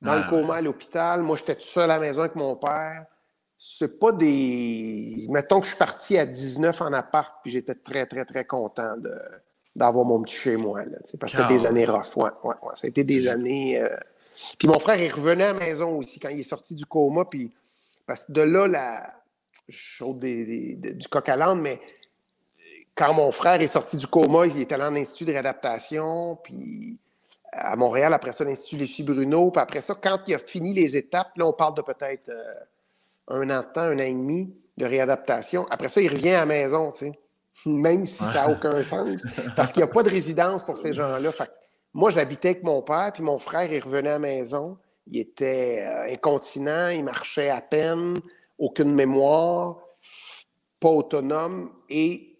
dans le coma à l'hôpital. Moi, j'étais tout seul à la maison avec mon père. C'est pas des. Mettons que je suis parti à 19 en appart, puis j'étais très, très, très content de, d'avoir mon petit chez moi. Là, parce que c'était des années rough. Ouais, ouais, Ça a été des années. Euh, puis mon frère, il revenait à la maison aussi quand il est sorti du coma. Puis, parce que de là, la. Je des, du coq à l'âne, mais quand mon frère est sorti du coma, il est allé en institut de réadaptation, puis à Montréal, après ça, l'Institut Lucie Bruno. Puis après ça, quand il a fini les étapes, là, on parle de peut-être euh, un an de temps, un an et demi de réadaptation. Après ça, il revient à la maison, tu sais. Même si ça n'a aucun sens. Parce qu'il n'y a pas de résidence pour ces gens-là. moi, j'habitais avec mon père, puis mon frère, il revenait à la maison. Il était euh, incontinent, il marchait à peine, aucune mémoire, pas autonome. Et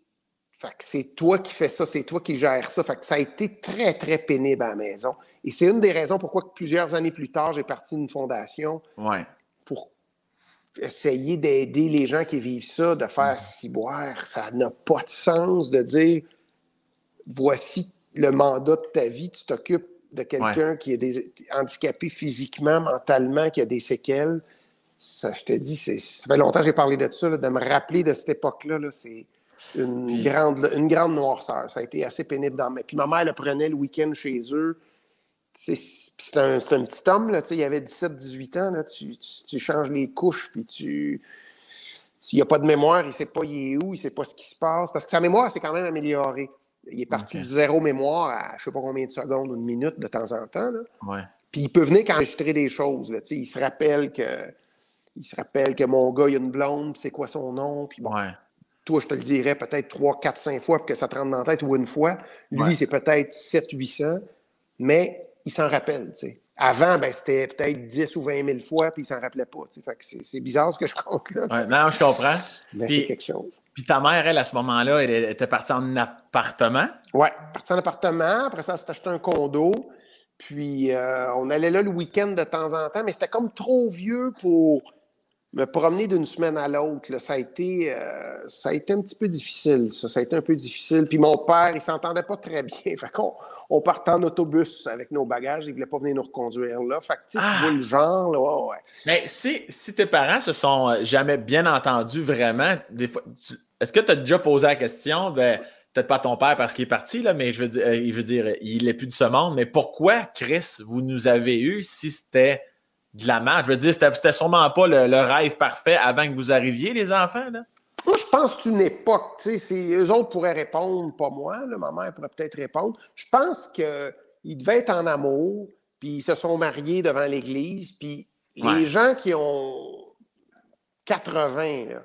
c'est toi qui fais ça, c'est toi qui gères ça. Fait que ça a été très, très pénible à la maison. Et c'est une des raisons pourquoi plusieurs années plus tard, j'ai parti d'une fondation pour essayer d'aider les gens qui vivent ça, de faire si boire. Ça n'a pas de sens de dire voici le mandat de ta vie, tu t'occupes de quelqu'un qui est handicapé physiquement, mentalement, qui a des séquelles. Ça, je te dis, ça fait longtemps que j'ai parlé de ça, de me rappeler de cette époque-là. -là, c'est une, grande, une grande noirceur. Ça a été assez pénible dans ma... Puis ma mère le prenait le week-end chez eux. C'est un, un, petit homme, là, il avait 17-18 ans. Là, tu, tu, changes les couches, puis tu. S'il n'y a pas de mémoire, il ne sait pas il est où, il ne sait pas ce qui se passe. Parce que sa mémoire s'est quand même améliorée. Il est parti de zéro mémoire à je ne sais pas combien de secondes ou de minutes de temps en temps. Là. Puis il peut venir enregistrer des choses. Là, il se rappelle que. Il se rappelle que mon gars, il a une blonde, c'est quoi son nom. Puis bon, toi, je te le dirais peut-être 3, 4, 5 fois pour que ça te rentre dans la tête ou une fois. Lui, c'est peut-être 7, 800, mais il s'en rappelle. Avant, ben, c'était peut-être 10 ou 20 000 fois, puis il s'en rappelait pas. C'est bizarre ce que je compte là. Ouais, non, je comprends. Mais c'est quelque chose. Puis ta mère, elle, à ce moment-là, elle était partie en appartement? Oui, partie en appartement. Après ça, elle s'est acheté un condo. Puis euh, on allait là le week-end de temps en temps, mais c'était comme trop vieux pour me promener d'une semaine à l'autre, ça, a été, euh, ça a été un petit peu difficile. Ça. ça a été un peu difficile. Puis mon père, il s'entendait pas très bien. Fait qu'on on partait en autobus avec nos bagages. Il voulait pas venir nous reconduire là. Fait que tu Ah! vois le genre. Là, ouais, ouais. Mais si, si tes parents se sont euh, jamais bien entendus vraiment, des fois, tu- est-ce que tu as déjà posé la question, ben, peut-être pas ton père parce qu'il est parti, là, mais je veux dire, euh, il veut dire, il est plus de ce monde, mais pourquoi, Chris, vous nous avez eu si c'était de la merde? Je veux dire, c'était sûrement pas le, le rêve parfait avant que vous arriviez, les enfants, là? Moi, je pense que c'est une époque. Tu sais, eux autres pourraient répondre, pas moi. Là, ma mère pourrait peut-être répondre. Je pense qu'ils devaient être en amour, puis ils se sont mariés devant l'Église. Puis Ouais. les gens qui ont 80 là,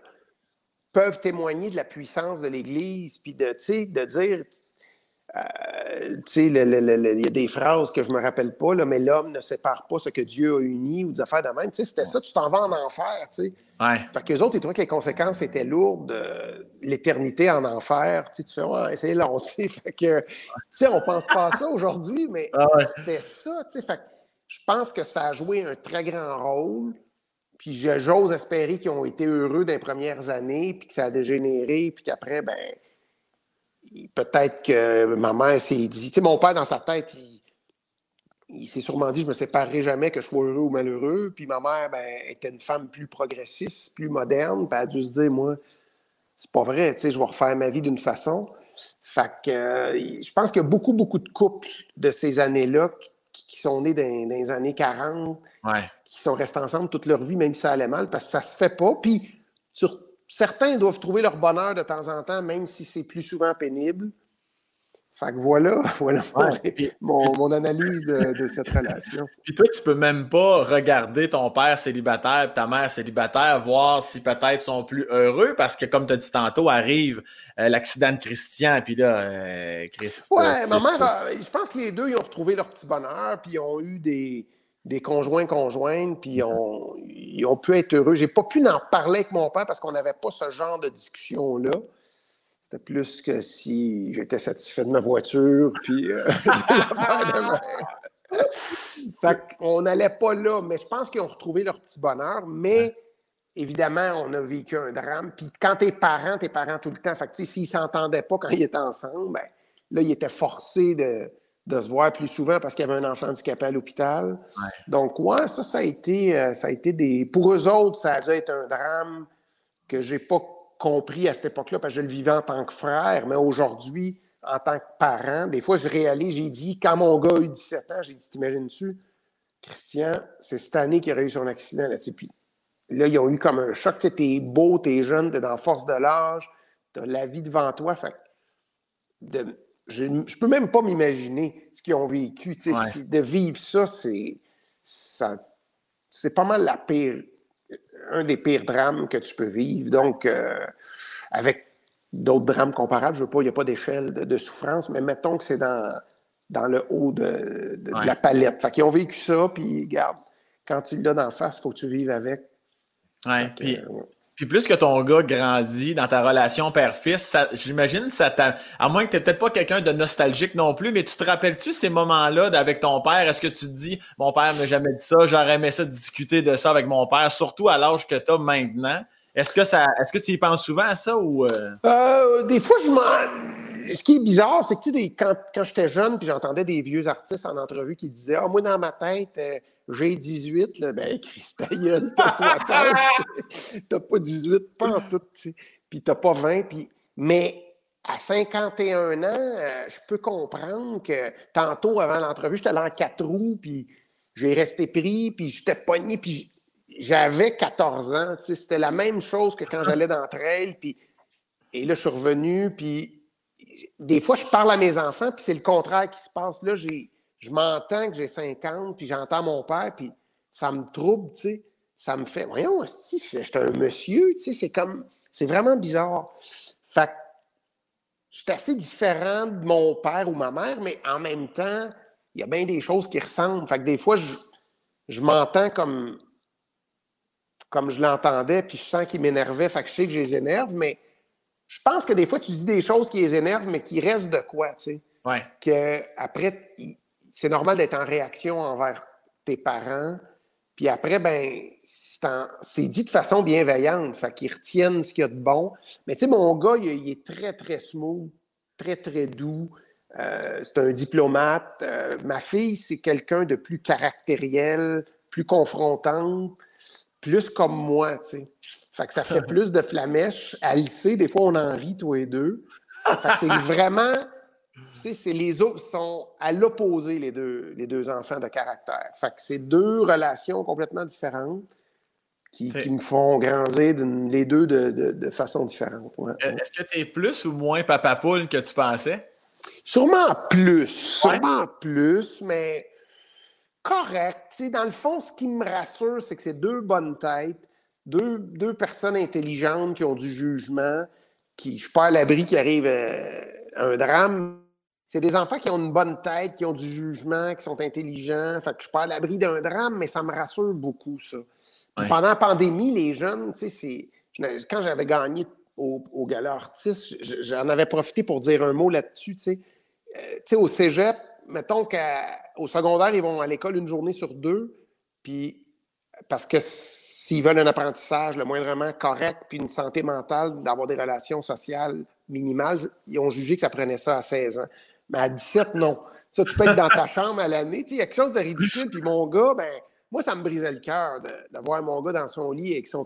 peuvent témoigner de la puissance de l'Église, puis de, de dire. Euh, tu sais, il y a des phrases que je me rappelle pas, là, mais l'homme ne sépare pas ce que Dieu a uni ou des affaires de même. Tu sais, c'était ça, tu t'en vas en enfer, tu sais. Ouais. Fait qu'eux autres, ils trouvaient que les conséquences étaient lourdes, euh, l'éternité en enfer. Tu, sais, tu fais, ouais, c'est long, tu. Fait que, tu sais, on pense pas à ça aujourd'hui, mais Ah ouais. c'était ça, tu sais. Fait que je pense que ça a joué un très grand rôle. Puis j'ose espérer qu'ils ont été heureux dans les premières années, puis que ça a dégénéré, puis qu'après, ben, peut-être que ma mère s'est dit, tu sais, mon père, dans sa tête, il, il s'est sûrement dit, je me séparerai jamais que je sois heureux ou malheureux. Puis ma mère, ben, était une femme plus progressiste, plus moderne, puis elle a dû se dire, moi, c'est pas vrai, tu sais, je vais refaire ma vie d'une façon. Fait que euh, je pense qu'il y a beaucoup, beaucoup de couples de ces années-là qui, qui sont nés dans, dans les années 40, Ouais. qui sont restés ensemble toute leur vie, même si ça allait mal, parce que ça se fait pas. Puis certains doivent trouver leur bonheur de temps en temps, même si c'est plus souvent pénible. Fait que voilà, voilà mon- Ouais, mon, mon analyse de, de cette relation. Puis toi, tu peux même pas regarder ton père célibataire et ta mère célibataire, voir si peut-être sont plus heureux, parce que comme tu as dit tantôt, arrive euh, l'accident de Christian, puis là, euh, Christ, tu peux- Ouais, tu ma mère, je pense que les deux, ils ont retrouvé leur petit bonheur, puis ils ont eu des, des conjoints conjointes, puis ils ont, ils ont pu être heureux. J'ai pas pu en parler avec mon père parce qu'on n'avait pas ce genre de discussion-là. C'était plus que si j'étais satisfait de ma voiture, puis euh. Fait qu'on n'allait pas là, mais je pense qu'ils ont retrouvé leur petit bonheur, mais évidemment, on a vécu un drame. Puis quand t'es parent, t'es parent tout le temps. Fait que, s'ils s'entendaient pas quand ils étaient ensemble, ben, là, ils étaient forcés de, de se voir plus souvent parce qu'il y avait un enfant handicapé à l'hôpital. Donc, ouais, ça, ça a été, euh, ça a été des. Pour eux autres, ça a dû être un drame que j'ai pas compris à cette époque-là parce que je le vivais en tant que frère, mais aujourd'hui, en tant que parent, des fois, je réalise, j'ai dit, quand mon gars a eu 17 ans, j'ai dit, t'imagines-tu, Christian, c'est cette année qu'il a eu son accident, là, puis là, ils ont eu comme un choc, tu sais, t'es beau, t'es jeune, t'es dans la force de l'âge, t'as la vie devant toi, fait que de- je, je peux même pas m'imaginer ce qu'ils ont vécu, Ouais. si- de vivre ça, c'est ça, c'est pas mal la pire, un des pires drames que tu peux vivre. Donc, euh, avec d'autres drames comparables, je veux pas, il n'y a pas d'échelle de, de souffrance, mais mettons que c'est dans, dans le haut de, de- de Ouais. la palette. Fait qu'ils ont vécu ça, puis regarde, quand tu l'as d'en face, il faut que tu vives avec. Ouais, puis, euh, ouais. Puis plus que ton gars grandit dans ta relation père-fils, j'imagine ça t'a. À moins que tu peut-être pas quelqu'un de nostalgique non plus, mais tu te rappelles-tu ces moments-là avec ton père? Est-ce que tu te dis, mon père m'a jamais dit ça, j'aurais aimé ça discuter de ça avec mon père, surtout à l'âge que tu as maintenant? Est-ce que ça est-ce que tu y penses souvent à ça ou euh, Euh, des fois, je m'en. Ce qui est bizarre, c'est que tu sais, quand, quand j'étais jeune, puis j'entendais des vieux artistes en entrevue qui disaient Ah, moi, dans ma tête, euh, j'ai 18, là, ben, Christ, ta gueule, t'as 60, tu sais. t'as pas 18, pas en tout, tu sais. puis t'as pas 20, puis. Mais à 51 ans, euh, je peux comprendre que tantôt, avant l'entrevue, j'étais allé en quatre roues, puis j'ai resté pris, puis j'étais pogné, puis j'avais 14 ans, tu sais. C'était la même chose que quand j'allais dans le trail, puis. Et là, je suis revenu, puis des fois, je parle à mes enfants, puis c'est le contraire qui se passe. Là, j'ai, je m'entends que j'ai 50, puis j'entends mon père, puis ça me trouble, tu sais. Ça me fait, voyons, je suis un monsieur, tu sais, c'est comme, c'est vraiment bizarre. Fait que je suis assez différent de mon père ou ma mère, mais en même temps, il y a bien des choses qui ressemblent. Fait que des fois, je, je m'entends comme, comme je l'entendais, puis je sens qu'il m'énervait, fait que je sais que je les énerve, mais je pense que des fois, tu dis des choses qui les énervent, mais qui restent de quoi, tu sais. ouais. Que après, c'est normal d'être en réaction envers tes parents, Puis après, ben, c'est dit de façon bienveillante. Fait qu'ils retiennent ce qu'il y a de bon. Mais tu sais, mon gars, il, est très, très smooth, très, très doux. Euh, c'est un diplomate. Euh, ma fille, c'est quelqu'un de plus caractériel, plus confrontant, plus comme moi, tu sais. Fait que ça fait plus de flamèche. Le sait, des fois, on en rit, tous les deux. Fait que c'est vraiment c'est les autres sont à l'opposé, les deux, les deux enfants de caractère. Fait que c'est deux relations complètement différentes qui, me font grandir les deux de, façon différente. Est-ce que tu es plus ou moins papa poule que tu pensais? Sûrement plus. Sûrement plus, mais correct. dans le fond, ce qui me rassure, c'est que c'est deux bonnes têtes, deux, deux, personnes intelligentes qui ont du jugement, qui, je suis pas à l'abri qui arrive euh, un drame, c'est des enfants qui ont une bonne tête, qui ont du jugement, qui sont intelligents. Fait que je suis pas à l'abri d'un drame, mais ça me rassure beaucoup, ça. Pendant la pandémie, les jeunes, tu sais, quand j'avais gagné au, au Gala Artiste, j'en avais profité pour dire un mot là-dessus, tu sais. Euh, tu sais, au cégep, mettons qu'au secondaire, ils vont à l'école une journée sur deux, puis parce que s'ils veulent un apprentissage le moindrement correct, puis une santé mentale, d'avoir des relations sociales minimales, ils ont jugé que ça prenait ça à 16 ans. Mais à 17, non. Ça, tu peux être dans ta chambre à l'année. Il y a quelque chose de ridicule. Puis mon gars, ben, moi, ça me brisait le cœur d'avoir mon gars dans son lit avec son,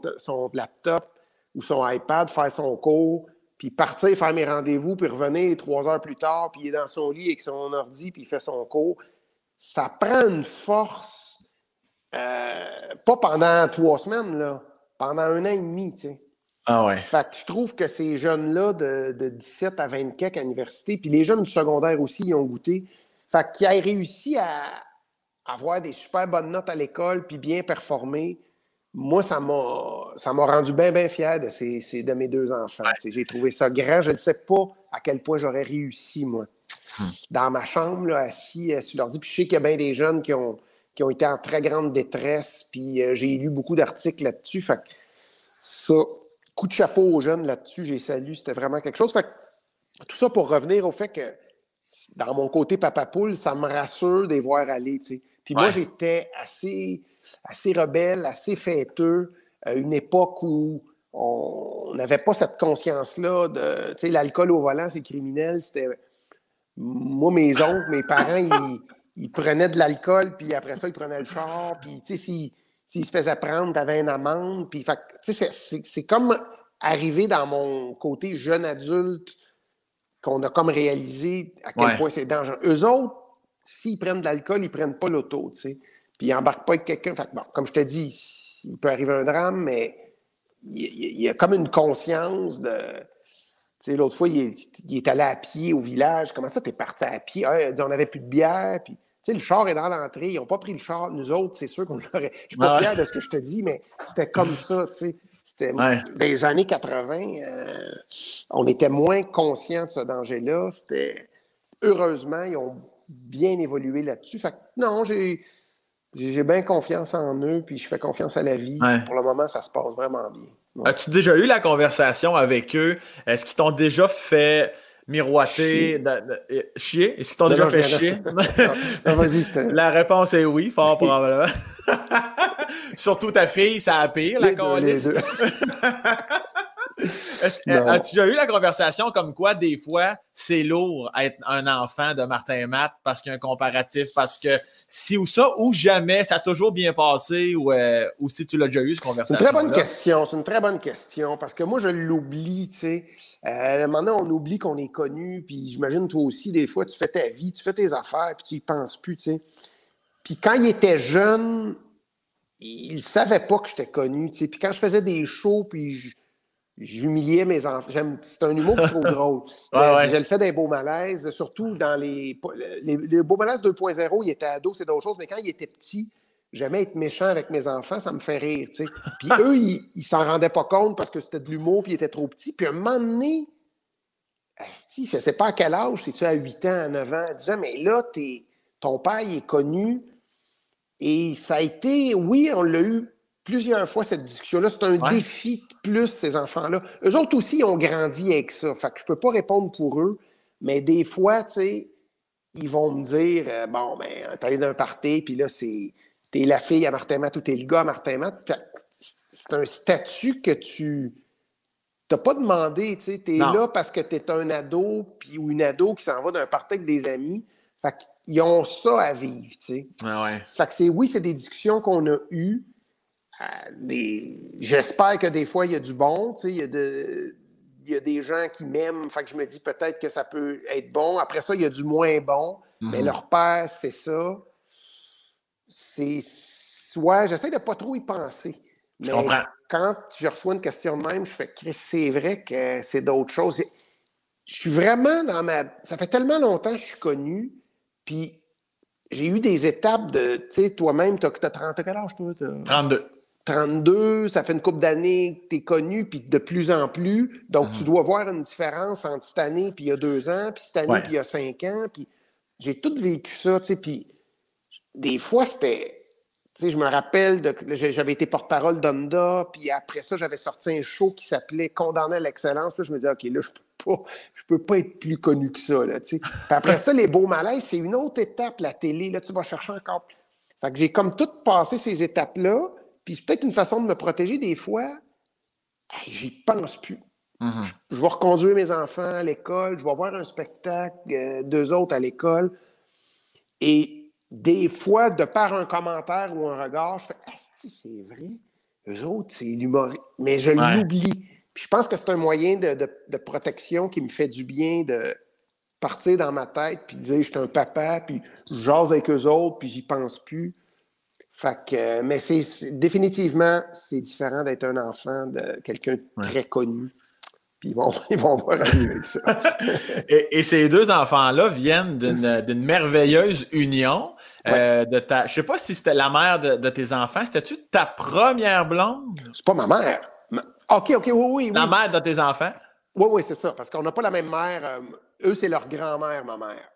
laptop ou son iPad, faire son cours, puis partir faire mes rendez-vous, puis revenir trois heures plus tard, puis il est dans son lit avec son ordi, puis il fait son cours. Ça prend une force, euh, pas pendant trois semaines, là, pendant un an et demi, tu sais. Ah ouais. Fait que je trouve que ces jeunes-là de, de, 17 à 24 à l'université, puis les jeunes du secondaire aussi, ils ont goûté. Fait qu'ils aient réussi à avoir des super bonnes notes à l'école puis bien performer, moi, ça m'a, rendu bien, bien fier de, ces, de mes deux enfants. J'ai trouvé ça grand. Je ne sais pas à quel point j'aurais réussi, moi. Hmm. Dans ma chambre, là, assis euh, sur l'ordi. Puis je sais qu'il y a bien des jeunes qui ont, qui ont été en très grande détresse. Puis euh, j'ai lu beaucoup d'articles là-dessus. Fait que ça, coup de chapeau aux jeunes là-dessus, j'ai salué, c'était vraiment quelque chose. Fait tout ça pour revenir au fait que dans mon côté papa poule, ça me rassure de les voir aller. Puis moi, j'étais assez, assez rebelle, assez fêteux, à une époque où on n'avait pas cette conscience-là de, tu sais, l'alcool au volant, c'est criminel. C'était, moi, mes oncles, mes parents, ils, ils prenaient de l'alcool, puis après ça, ils prenaient le char, puis, tu sais, s'il se faisait prendre, tu avais une amende. Puis, c'est comme arrivé dans mon côté jeune adulte qu'on a comme réalisé à quel point c'est dangereux. Eux autres, s'ils prennent de l'alcool, ils prennent pas l'auto, tu sais. Puis ils n'embarquent pas avec quelqu'un. Bon, comme je te dis, il peut arriver un drame, mais il, y a comme une conscience de. Tu sais, l'autre fois, il est, allé à pied au village. Comment ça, t'es parti à pied? Il dit, on n'avait plus de bière. Puis sais, le char est dans l'entrée. Ils n'ont pas pris le char. Nous autres, c'est sûr qu'on l'aurait. Je suis pas fier de ce que je te dis, mais c'était comme ça, tu sais. C'était des années 80. Euh, on était moins conscients de ce danger-là. C'était heureusement, ils ont bien évolué là-dessus. Fait que non, j'ai j'ai bien confiance en eux, puis je fais confiance à la vie. Pour le moment, ça se passe vraiment bien. As-tu déjà eu la conversation avec eux? Est-ce qu'ils t'ont déjà fait miroiter, chier. Est-ce qu'ils t'ont déjà fait chier? La réponse est oui, fort probablement. Surtout ta fille, ça a pire, la colisse. As-tu déjà eu la conversation comme quoi, des fois, c'est lourd être un enfant de Martin Matt parce qu'il y a un comparatif, parce que si ou ça, ou jamais, ça a toujours bien passé, ou, euh, ou si tu l'as déjà eu, cette conversation. C'est une très bonne question. C'est une très bonne question parce que moi, je l'oublie, tu sais. Euh, maintenant, on oublie qu'on est connu, puis j'imagine toi aussi, des fois, tu fais ta vie, tu fais tes affaires, puis tu y penses plus, tu sais. Puis quand il était jeune, il ne savait pas que j'étais connu, tu sais. Puis quand je faisais des shows, puis j'humiliais mes enfants. C'est un humour trop drôle. ouais, Je le fais des beaux malaises, surtout dans les. Les, beaux malaises 2.0, il était ado, c'est d'autres choses, mais quand il était petit, j'aimais être méchant avec mes enfants, ça me fait rire, tu sais. Puis eux, ils, ne s'en rendaient pas compte parce que c'était de l'humour, puis ils étaient trop petits. Puis à un moment donné, je ne sais pas à quel âge, c'est-tu à 8 ans, à 9 ans, 10 ans, mais là, ton père, il est connu. Et ça a été, oui, on l'a eu plusieurs fois cette discussion-là. C'est un défi de plus, ces enfants-là. Eux autres aussi ont grandi avec ça. Fait que je peux pas répondre pour eux, mais des fois, tu sais, ils vont me dire euh, Bon, ben, t'es allé d'un party, puis là, c'est. t'es la fille à Martin Matt ou t'es le gars à Martin Matt. C'est un statut que tu n'as pas demandé. Tu es là parce que tu es un ado puis, ou une ado qui s'en va d'un party avec des amis. Fait qu'ils ont ça à vivre. Tu sais. Fait que c'est, oui, c'est des discussions qu'on a eues. Euh, j'espère que des fois, il y a du bon. Tu sais, il y a de il y a des gens qui m'aiment, fait que je me dis peut-être que ça peut être bon. Après ça, il y a du moins bon, mais mhm. leur père, c'est ça. C'est. Ouais, j'essaie de pas trop y penser. Mais quand je reçois une question de même, je fais c'est vrai que c'est d'autres choses. Je suis vraiment dans ma. Ça fait tellement longtemps que je suis connu, puis j'ai eu des étapes de. Tu sais, toi-même, tu as, 30 quel âge, toi? 32. 32, ça fait une couple d'années que tu es connu, puis de plus en plus. Donc, tu mhm. dois voir une différence entre cette année, puis il y a deux ans, puis cette année, puis il y a cinq ans. Puis j'ai tout vécu ça, tu sais. Puis des fois, c'était. Tu sais, je me rappelle, de, j'avais été porte-parole d'Onda, puis après ça, j'avais sorti un show qui s'appelait Condamné à l'excellence. Puis je me disais, OK, là, je peux pas, je peux pas être plus connu que ça, là, tu sais. Puis après ça, les beaux malaises, c'est une autre étape, la télé. Là, tu vas chercher encore. Fait que j'ai comme tout passé ces étapes-là. Puis c'est peut-être une façon de me protéger des fois. J'y pense plus. Mm-hmm. je, vais reconduire mes enfants à l'école, je vais voir un spectacle, euh, deux autres à l'école. Et des fois, de par un commentaire ou un regard, je fais Ah, c'est vrai. Eux autres, c'est l'humour. Mais je l'oublie. Puis je pense que c'est un moyen de, de, protection qui me fait du bien de partir dans ma tête puis dire je suis un papa, puis je jase avec eux autres, puis j'y pense plus. Fait que, mais c'est définitivement, c'est différent d'être un enfant de quelqu'un de très connu. Puis ils vont, ils vont voir avec ça. et, ces deux enfants-là viennent d'une merveilleuse union. Euh, de ta, je sais pas si c'était la mère de, tes enfants. C'était-tu ta première blonde? C'est pas ma mère. OK, OK, oui, oui. La mère de tes enfants? Oui, oui, c'est ça. Parce qu'on n'a pas la même mère. Euh, eux, c'est leur grand-mère, ma mère.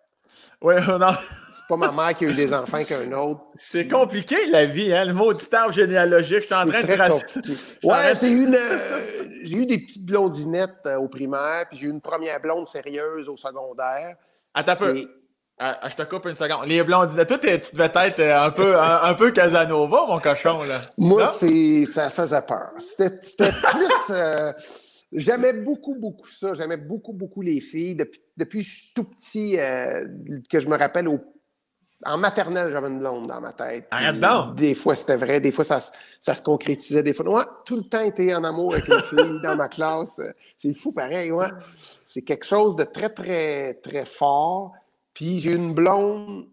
Oui, non. C'est pas ma mère qui a eu des enfants qu'un autre. C'est compliqué la vie, hein, le mot arbre généalogique. Je suis en train de compliqué. Ouais, j'ai eu, euh, j'ai eu des petites blondinettes euh, au primaire, puis j'ai eu une première blonde sérieuse au secondaire. Attends un peu. Ah, ah, je te coupe une seconde. Les blondinettes, toi, tu devais être euh, un peu, un, peu Casanova, mon cochon, là. Moi, c'est, ça faisait peur. C'était, plus. J'aimais beaucoup, beaucoup ça. J'aimais beaucoup, beaucoup les filles. Depuis, depuis je suis tout petit, euh, que je me rappelle, en maternelle, j'avais une blonde dans ma tête. Arrête donc! Des fois, c'était vrai. Des fois, ça, ça, se concrétisait. Des fois, moi, tout le temps été en amour avec une fille dans ma classe. C'est fou, pareil. Ouais. C'est quelque chose de très, très, très fort. Puis j'ai eu une blonde.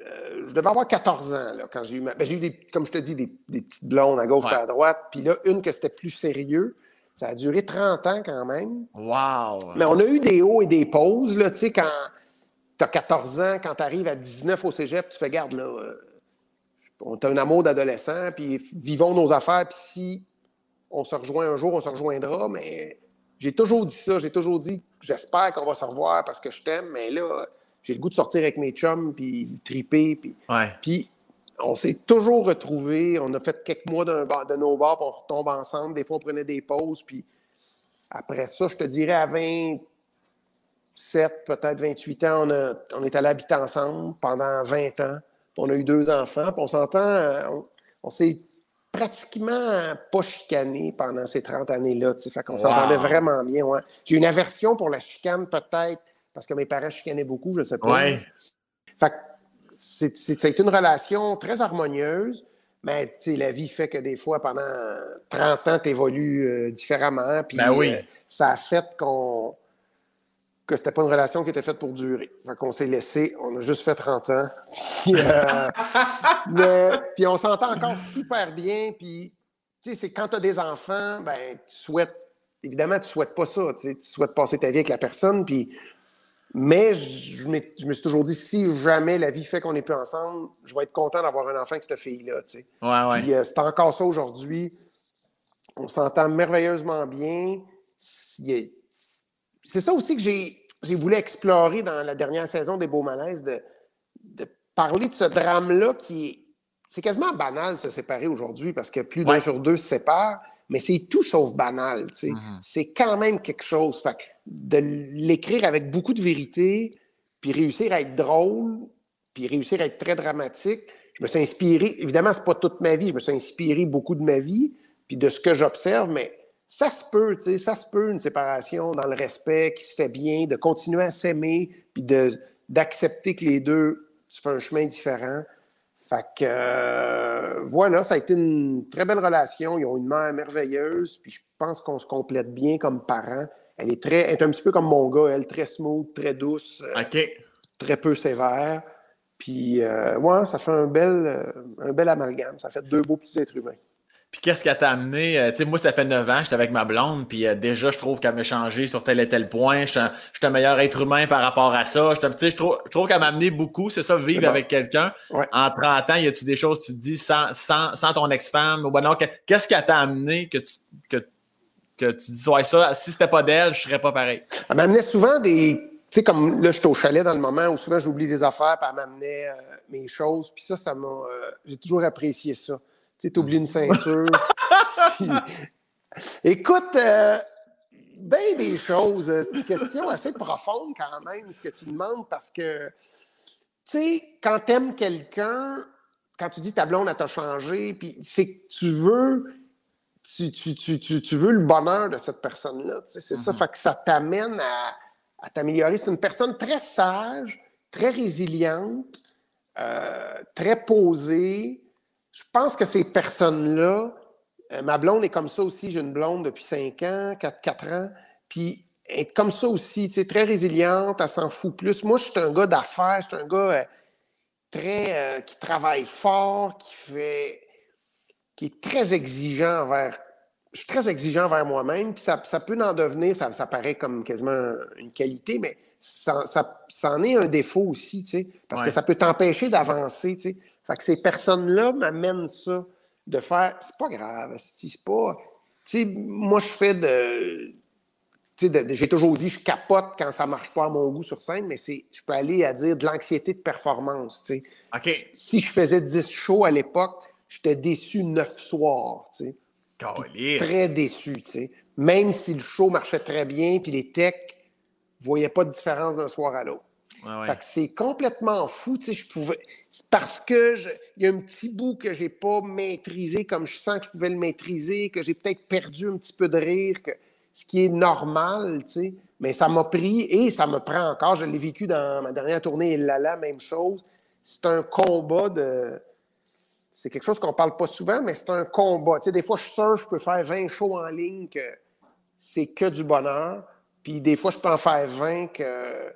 Euh, je devais avoir 14 ans là, quand j'ai eu ma... Ben, j'ai eu, des, comme je te dis, des, petites blondes à gauche et à droite. Puis là, une que c'était plus sérieux. Ça a duré 30 ans quand même. Wow! Mais on a eu des hauts et des pauses. Là, tu sais, quand tu as 14 ans, quand tu arrives à 19 au cégep, tu fais garde là. Euh, on a un amour d'adolescent, puis vivons nos affaires, puis si on se rejoint un jour, on se rejoindra. Mais j'ai toujours dit ça. J'ai toujours dit j'espère qu'on va se revoir parce que je t'aime, mais là, j'ai le goût de sortir avec mes chums, puis triper. Puis, puis on s'est toujours retrouvés. On a fait quelques mois de nos bars, puis on retombe ensemble. Des fois, on prenait des pauses. Puis après ça, je te dirais à 27, peut-être 28 ans, on, a, on est allé habiter ensemble pendant 20 ans. on a eu deux enfants. Puis on s'entend, euh, on, s'est pratiquement pas chicané pendant ces 30 années-là. Fait qu'on s'entendait vraiment bien. J'ai une aversion pour la chicane, peut-être, parce que mes parents chicanaient beaucoup, je ne sais pas. Ouais. Fait c'est une relation très harmonieuse, mais la vie fait que des fois, pendant 30 ans, tu évolues euh, différemment. Puis ben oui. Euh, ça a fait qu'on que c'était pas une relation qui était faite pour durer. Fait qu'on s'est laissé, on a juste fait 30 ans. Euh, puis, on s'entend encore super bien. Puis, tu sais, c'est quand tu as des enfants, ben, tu souhaites, évidemment, tu souhaites pas ça. Tu souhaites passer ta vie avec la personne. Puis, mais je, me suis toujours dit, si jamais la vie fait qu'on n'est plus ensemble, je vais être content d'avoir un enfant avec cette fille-là. Tu sais. ouais, euh, c'est encore ça aujourd'hui. On s'entend merveilleusement bien. C'est ça aussi que j'ai voulu explorer dans la dernière saison des Beaux Malaises, de, parler de ce drame-là qui est. C'est quasiment banal de se séparer aujourd'hui parce que plus d'un sur deux se séparent mais c'est tout sauf banal. Mm-hmm. C'est quand même quelque chose. Fait de l'écrire avec beaucoup de vérité, puis réussir à être drôle, puis réussir à être très dramatique, je me suis inspiré, évidemment, c'est pas toute ma vie, je me suis inspiré beaucoup de ma vie, puis de ce que j'observe, mais ça se peut, tu sais, ça se peut une séparation dans le respect qui se fait bien, de continuer à s'aimer, puis d'accepter que les deux, tu fais un chemin différent. Fait que euh, voilà, ça a été une très belle relation. Ils ont une mère merveilleuse, puis je pense qu'on se complète bien comme parents. Elle est très, elle est un petit peu comme mon gars, elle, très smooth, très douce, euh, très peu sévère. Puis, euh, ouais, ça fait un bel, un bel amalgame. Ça fait deux beaux petits êtres humains. Puis qu'est-ce qui t'a amené? Euh, tu sais, moi, ça fait 9 ans, j'étais avec ma blonde, puis euh, déjà, je trouve qu'elle m'a changé sur tel et tel point. Je suis un, meilleur être humain par rapport à ça. Je trouve, qu'elle m'a amené beaucoup, c'est ça, vivre avec quelqu'un. En 30 ans, y a-tu des choses, tu te dis, sans, sans, sans ton ex-femme, ou ben qu'est-ce qui t'a amené que tu, que, que tu dis, ouais, ça, si c'était pas d'elle, je serais pas pareil? Elle m'amenait souvent des. Tu sais, comme là, je suis au chalet dans le moment où souvent j'oublie des affaires, puis elle m'amenait euh, mes choses, puis ça, ça m'a. J'ai toujours apprécié ça. Tu sais, oublies une ceinture. Écoute, euh, bien des choses. C'est une question assez profonde quand même, ce que tu demandes, parce que, tu sais, quand tu aimes quelqu'un, quand tu dis ta blonde, elle t'a changé, puis c'est que tu veux, tu, tu, veux le bonheur de cette personne-là. C'est ça, mm-hmm. fait que ça t'amène à, à t'améliorer. C'est une personne très sage, très résiliente, euh, très posée, je pense que ces personnes-là, euh, ma blonde est comme ça aussi, j'ai une blonde depuis 5 ans, 4, 4 ans, puis elle est comme ça aussi, tu très résiliente, elle s'en fout plus. Moi, je suis un gars d'affaires, je suis un gars euh, très, euh, qui travaille fort, qui fait, qui est très exigeant envers, je suis très exigeant envers moi-même, puis ça, peut en devenir, ça, ça paraît comme quasiment une qualité, mais ça, ça, en est un défaut aussi, tu sais, parce que ça peut t'empêcher d'avancer, tu sais. Fait que ces personnes-là m'amènent ça, de faire, c'est pas grave, c'est pas... Tu sais, moi, je fais de... Tu sais, j'ai toujours dit, je capote quand ça marche pas à mon goût sur scène, mais c'est, je peux aller à dire de l'anxiété de performance, tu sais. OK. Si je faisais 10 shows à l'époque, j'étais déçu neuf soirs, tu sais. Très déçu, tu sais. Même si le show marchait très bien, puis les techs voyaient pas de différence d'un soir à l'autre. C'est complètement fou. Tu sais, je pouvais. parce que il y a un petit bout que j'ai pas maîtrisé comme je sens que je pouvais le maîtriser, que j'ai peut-être perdu un petit peu de rire, que, ce qui est normal, tu sais. Mais ça m'a pris et ça me prend encore. Je l'ai vécu dans ma dernière tournée Il la même chose. C'est un combat de. C'est quelque chose qu'on parle pas souvent, mais c'est un combat. Tu sais, des fois, je surfe, je peux faire 20 shows en ligne que c'est que du bonheur. Puis des fois, je peux en faire 20 que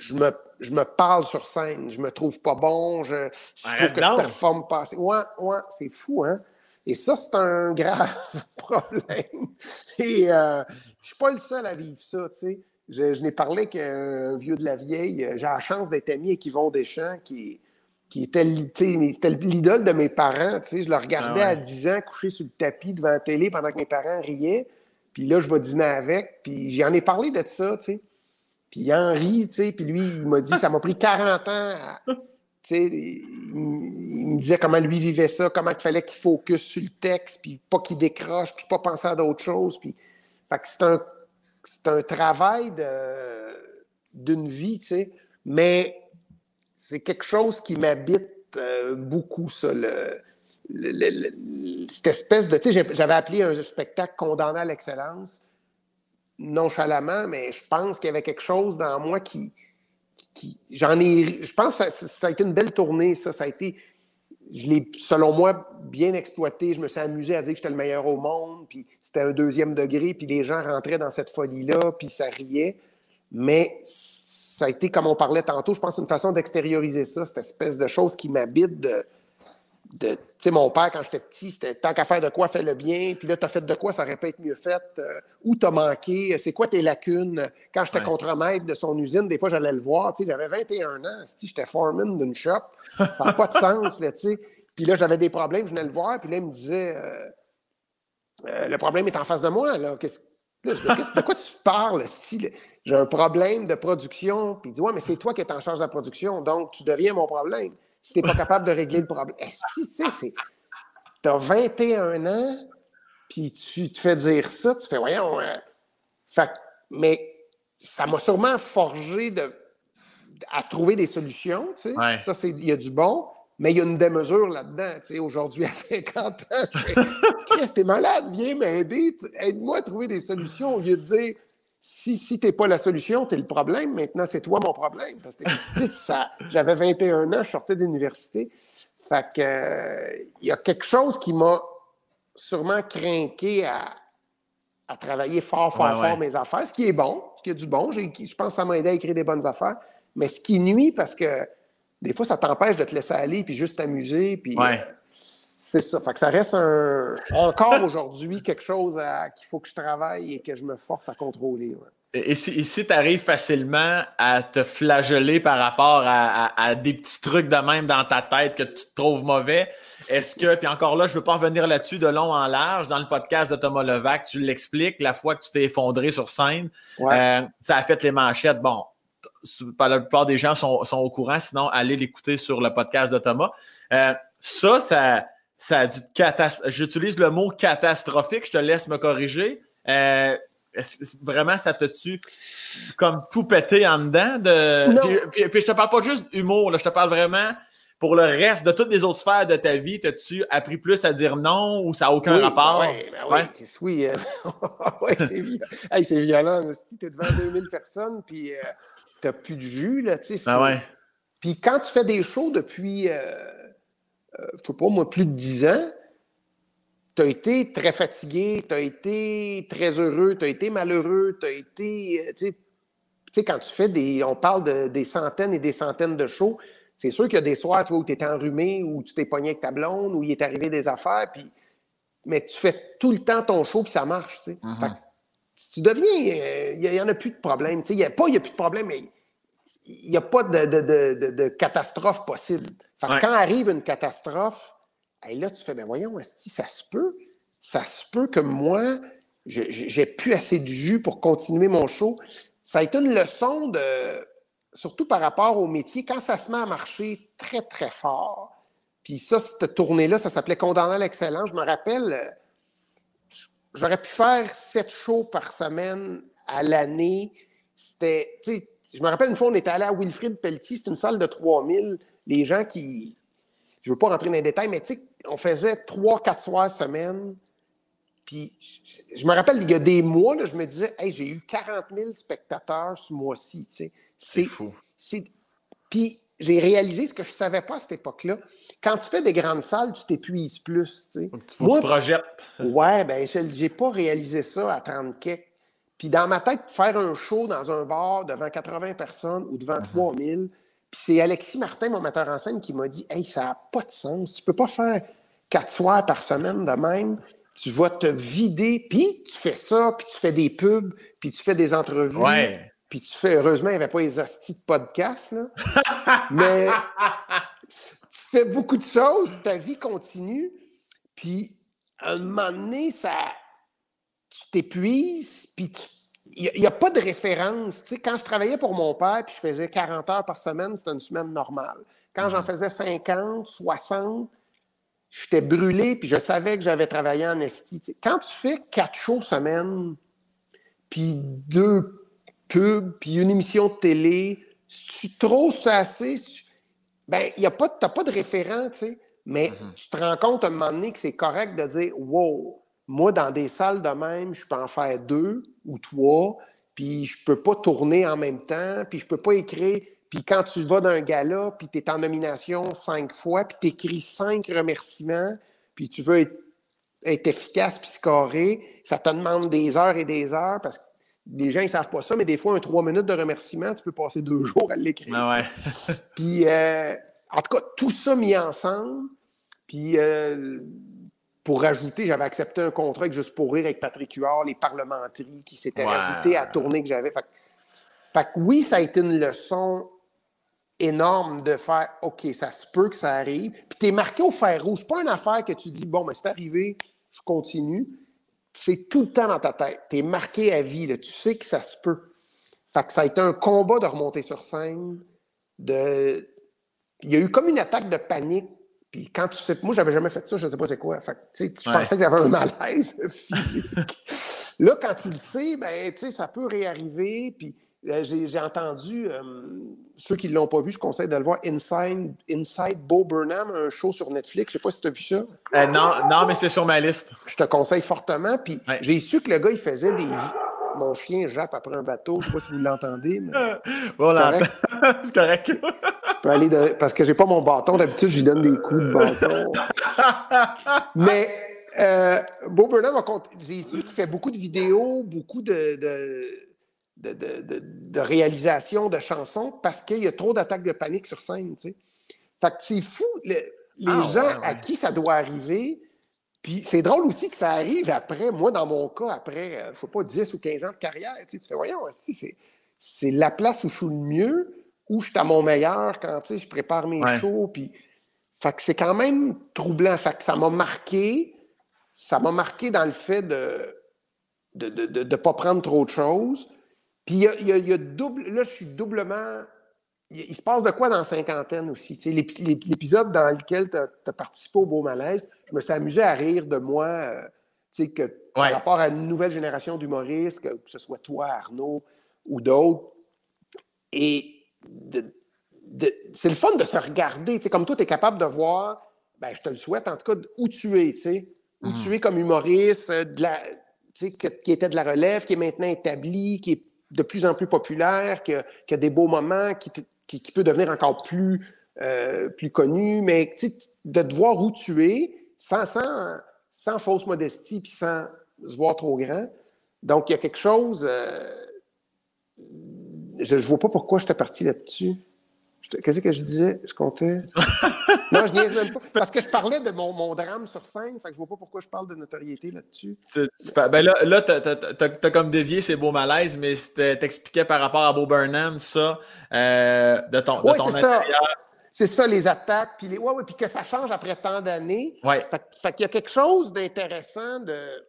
je me, je me parle sur scène, je me trouve pas bon, je, trouve que je performe pas assez. Ouais, ouais, c'est fou, hein? Et ça, c'est un grave problème. Et euh, je suis pas le seul à vivre ça, tu sais. Je, n'ai parlé qu'un vieux de la vieille. J'ai la chance d'être ami avec Yvon Deschamps, qui, qui était l'idole de mes parents. Tu sais. Je le regardais ah à 10 ans couché sur le tapis devant la télé pendant que mes parents riaient. Puis là, je vais dîner avec. Puis j'en ai parlé de ça, tu sais. Puis Henri, tu sais, puis lui, il m'a dit, ça m'a pris 40 ans. tu sais, il, me disait comment lui vivait ça, comment il fallait qu'il focus sur le texte, puis pas qu'il décroche, puis pas penser à d'autres choses. Puis, fait que c'est un, c'est un travail d'une vie, tu sais. Mais c'est quelque chose qui m'habite euh, beaucoup, ça, cette espèce de. Tu sais, j'avais appelé un spectacle condamné à l'excellence nonchalamment, mais je pense qu'il y avait quelque chose dans moi qui. J'en ai. Je pense que ça, a été une belle tournée, ça. Ça a été. Je l'ai, selon moi, bien exploité. Je me suis amusé à dire que j'étais le meilleur au monde, puis c'était un deuxième degré, puis les gens rentraient dans cette folie-là, puis ça riait. Mais ça a été, comme on parlait tantôt, je pense, une façon d'extérioriser ça, cette espèce de chose qui m'habite tu sais, mon père, quand j'étais petit, c'était tant qu'à faire de quoi, fais le bien. Puis là, tu as fait de quoi, ça aurait pu être mieux fait. Euh, où tu as manqué, c'est quoi tes lacunes? Quand j'étais contre-maître de son usine, des fois, j'allais le voir. Tu sais, j'avais 21 ans, j'étais foreman d'une shop. Ça n'a pas de sens, là, tu sais. Puis là, j'avais des problèmes, je venais le voir. Puis là, il me disait, euh, euh, le problème est en face de moi. Là. Qu'est-ce, de quoi tu parles, style? J'ai un problème de production. Puis il dit, ouais, mais c'est toi qui es en charge de la production, donc tu deviens mon problème si tu n'es pas capable de régler le problème. Tu sais, tu as 21 ans, puis tu te fais dire ça, tu fais, voyons, euh, fait, mais ça m'a sûrement forgé de, à trouver des solutions, tu sais. Ça, il y a du bon, Mais il y a une démesure là-dedans. Tu sais, aujourd'hui, à 50 ans, Chris, t'es malade, viens m'aider, aide-moi à trouver des solutions au lieu de dire si, si tu n'es pas la solution, tu es le problème. Maintenant, c'est toi mon problème. Parce que, ça, j'avais 21 ans, je sortais d'université. Fait que, euh, il y a quelque chose qui m'a sûrement craqué à, à travailler fort, fort, fort mes affaires, ce qui est bon, ce qui est du bon. Je pense que ça m'a aidé à écrire des bonnes affaires. Mais ce qui nuit, parce que des fois, ça t'empêche de te laisser aller puis juste t'amuser. Puis, euh, c'est ça. Fait que ça reste un, encore aujourd'hui quelque chose qu'il faut que je travaille et que je me force à contrôler. Et si, tu arrives facilement à te flageller par rapport à, des petits trucs de même dans ta tête que tu te trouves mauvais, est-ce que, puis encore là, je ne veux pas revenir là-dessus de long en large, dans le podcast de Thomas Levac, tu l'expliques, la fois que tu t'es effondré sur scène, euh, ça a fait les manchettes. Bon, la plupart des gens sont, au courant, sinon allez l'écouter sur le podcast de Thomas. Euh, ça, ça, ça a dû J'utilise le mot catastrophique, je te laisse me corriger. Euh, vraiment, ça te tue comme tout pété en dedans? De... Puis, puis, je te parle pas juste d'humour, je te parle vraiment pour le reste de toutes les autres sphères de ta vie. As-tu appris plus à dire non ou ça n'a aucun rapport? Ben oui, oui. Euh, c'est violent. c'est violent. Si tu es devant 2000 personnes, puis euh, tu n'as plus de jus, là, tu sais. Ah puis quand tu fais des shows depuis, euh, euh je sais pas moi, plus de 10 ans, tu as été très fatigué, tu as été très heureux, tu as été malheureux, tu as été. Euh, tu sais, quand tu fais des. On parle de, des centaines et des centaines de shows. C'est sûr qu'il y a des soirs, toi, où tu es enrhumé, où tu t'es pogné avec ta blonde, où il est arrivé des affaires, puis. Mais tu fais tout le temps ton show, puis ça marche, tu sais. Mm-hmm. si tu deviens. Euh, il n'y en a plus de problème. Tu sais, il n'y a pas, il n'y a plus de problème, mais il n'y a pas de, de, de, catastrophe possible. Fait quand arrive une catastrophe, et là, tu fais, ben voyons, si ça se peut, ça se peut que moi, j'ai plus assez de jus pour continuer mon show. Ça a été une leçon de, surtout par rapport au métier, quand ça se met à marcher très, très fort. Puis ça, cette tournée-là, ça s'appelait Condamné à l'excellence. Je me rappelle, j'aurais pu faire sept shows par semaine à l'année. C'était, je me rappelle une fois, on était allé à Wilfrid Pelletier, c'est une salle de 3000. Les gens qui, je ne veux pas rentrer dans les détails, mais tu sais, on faisait trois, quatre soirs semaine. Puis je me rappelle, il y a des mois, je me disais, hey, j'ai eu 40 000 spectateurs ce mois-ci. C'est fou. Puis j'ai réalisé ce que je ne savais pas à cette époque-là. Quand tu fais des grandes salles, tu t'épuises plus. Tu Moi, projettes. Ouais, ben je n'ai pas réalisé ça à 30 quais. Puis dans ma tête, faire un show dans un bar devant 80 personnes ou devant 3000, puis c'est Alexis Martin, mon metteur en scène, qui m'a dit Hey, ça n'a pas de sens. Tu ne peux pas faire quatre soirs par semaine de même. Tu vas te vider, puis tu fais ça, puis tu fais des pubs, puis tu fais des entrevues. Puis tu fais, heureusement, il n'y avait pas les hosties de podcast, là. Mais tu fais beaucoup de choses, ta vie continue. Puis à un moment donné, ça, tu t'épuises, puis tu il n'y a, pas de référence. Tu quand je travaillais pour mon père, puis je faisais 40 heures par semaine, c'était une semaine normale. Quand j'en mhm. faisais 50, 60, j'étais brûlé, puis je savais que j'avais travaillé en esti. quand tu fais quatre shows semaine, puis deux pubs, puis une émission de télé, si tu trop assez, ben, il y a pas, t'as pas de référent, tu sais. Mais mhm. tu te rends compte à un moment donné que c'est correct de dire, wow, moi, dans des salles de même, je peux en faire deux ou trois, puis je peux pas tourner en même temps, puis je peux pas écrire. Puis quand tu vas d'un gala, puis tu es en nomination cinq fois, puis tu écris cinq remerciements, puis tu veux être, efficace puis scorer, ça te demande des heures et des heures parce que les gens, ils savent pas ça, mais des fois, un trois minutes de remerciement, tu peux passer deux jours à l'écrire. Ah puis, euh, en tout cas, tout ça mis ensemble, puis euh, pour rajouter, j'avais accepté un contrat avec Juste pour rire avec Patrick Huard, les parlementaires qui s'étaient rajoutés à tourner que j'avais. Fait, fait, que oui, ça a été une leçon énorme de faire OK, ça se peut que ça arrive. Puis tu es marqué au fer rouge. pas une affaire que tu dis bon, mais c'est arrivé, je continue. C'est tout le temps dans ta tête. Tu es marqué à vie. Là. Tu sais que ça se peut. Fait que ça a été un combat de remonter sur scène. De... Il y a eu comme une attaque de panique puis quand tu sais, moi, j'avais jamais fait ça, je ne sais pas c'est quoi. Fait tu je pensais que j'avais un malaise physique. là, quand tu le sais, ben, tu sais, ça peut réarriver. Puis Euh, j'ai entendu, euh, ceux qui ne l'ont pas vu, je conseille de le voir, Inside, Inside Bo Burnham, un show sur Netflix. Je ne sais pas si tu as vu ça. Euh, non, non, mais c'est sur ma liste. Je te conseille fortement. Puis j'ai su que le gars, il faisait des. Mon chien jappe après un bateau. Je ne sais pas si vous l'entendez. Mais... Voilà. c'est correct. Aller Parce que j'ai pas mon bâton. D'habitude, je lui donne des coups de bâton. mais euh, Bo Burnham, j'ai su qu'il fait beaucoup de vidéos, beaucoup de de, de, de, réalisation de chansons parce qu'il y a trop d'attaques de panique sur scène. Fait que c'est fou, les ah, gens à qui ça doit arriver. Puis c'est drôle aussi que ça arrive après, moi dans mon cas, après, euh, je sais pas, 10 ou 15 ans de carrière. Tu, fais, voyons, c'est la place où je suis le mieux, où je suis à mon meilleur quand sais, je prépare mes shows. Puis, fait que c'est quand même troublant. Fait que ça m'a marqué. Ça m'a marqué dans le fait de ne de, de, de, pas prendre trop de choses. Puis il y a, double. Là, je suis doublement. Il, se passe de quoi dans la cinquantaine aussi? L'épisode dans lequel tu as, participé au Beau Malaise, je me suis amusé à rire de moi, euh, que par rapport à une nouvelle génération d'humoristes, que, ce soit toi, Arnaud, ou d'autres. Et c'est le fun de se regarder. comme toi, tu es capable de voir, ben, je te le souhaite en tout cas, où tu es. Où mm-hmm. tu es comme humoriste, euh, de la, qui était de la relève, qui est maintenant établi, qui est de plus en plus populaire, qui a, des beaux moments, qui, qui, peut devenir encore plus, euh, plus connu, mais de te voir où tu es, sans, sans, sans fausse modestie, puis sans se voir trop grand. Donc, il y a quelque chose... Euh, je ne vois pas pourquoi j'étais parti là-dessus. Qu'est-ce que je disais? Je comptais? non, je niaise même pas. Parce que je parlais de mon, mon drame sur scène, fait que je vois pas pourquoi je parle de notoriété là-dessus. Ben là, là tu as, comme dévié ces beaux malaises, mais t'expliquais par rapport à Beau Burnham, ça, euh, de ton, de ton intérieur. C'est ça, les attaques, puis les... ouais, ouais, puis que ça change après tant d'années. Ouais. Fait, fait qu'il y a quelque chose d'intéressant de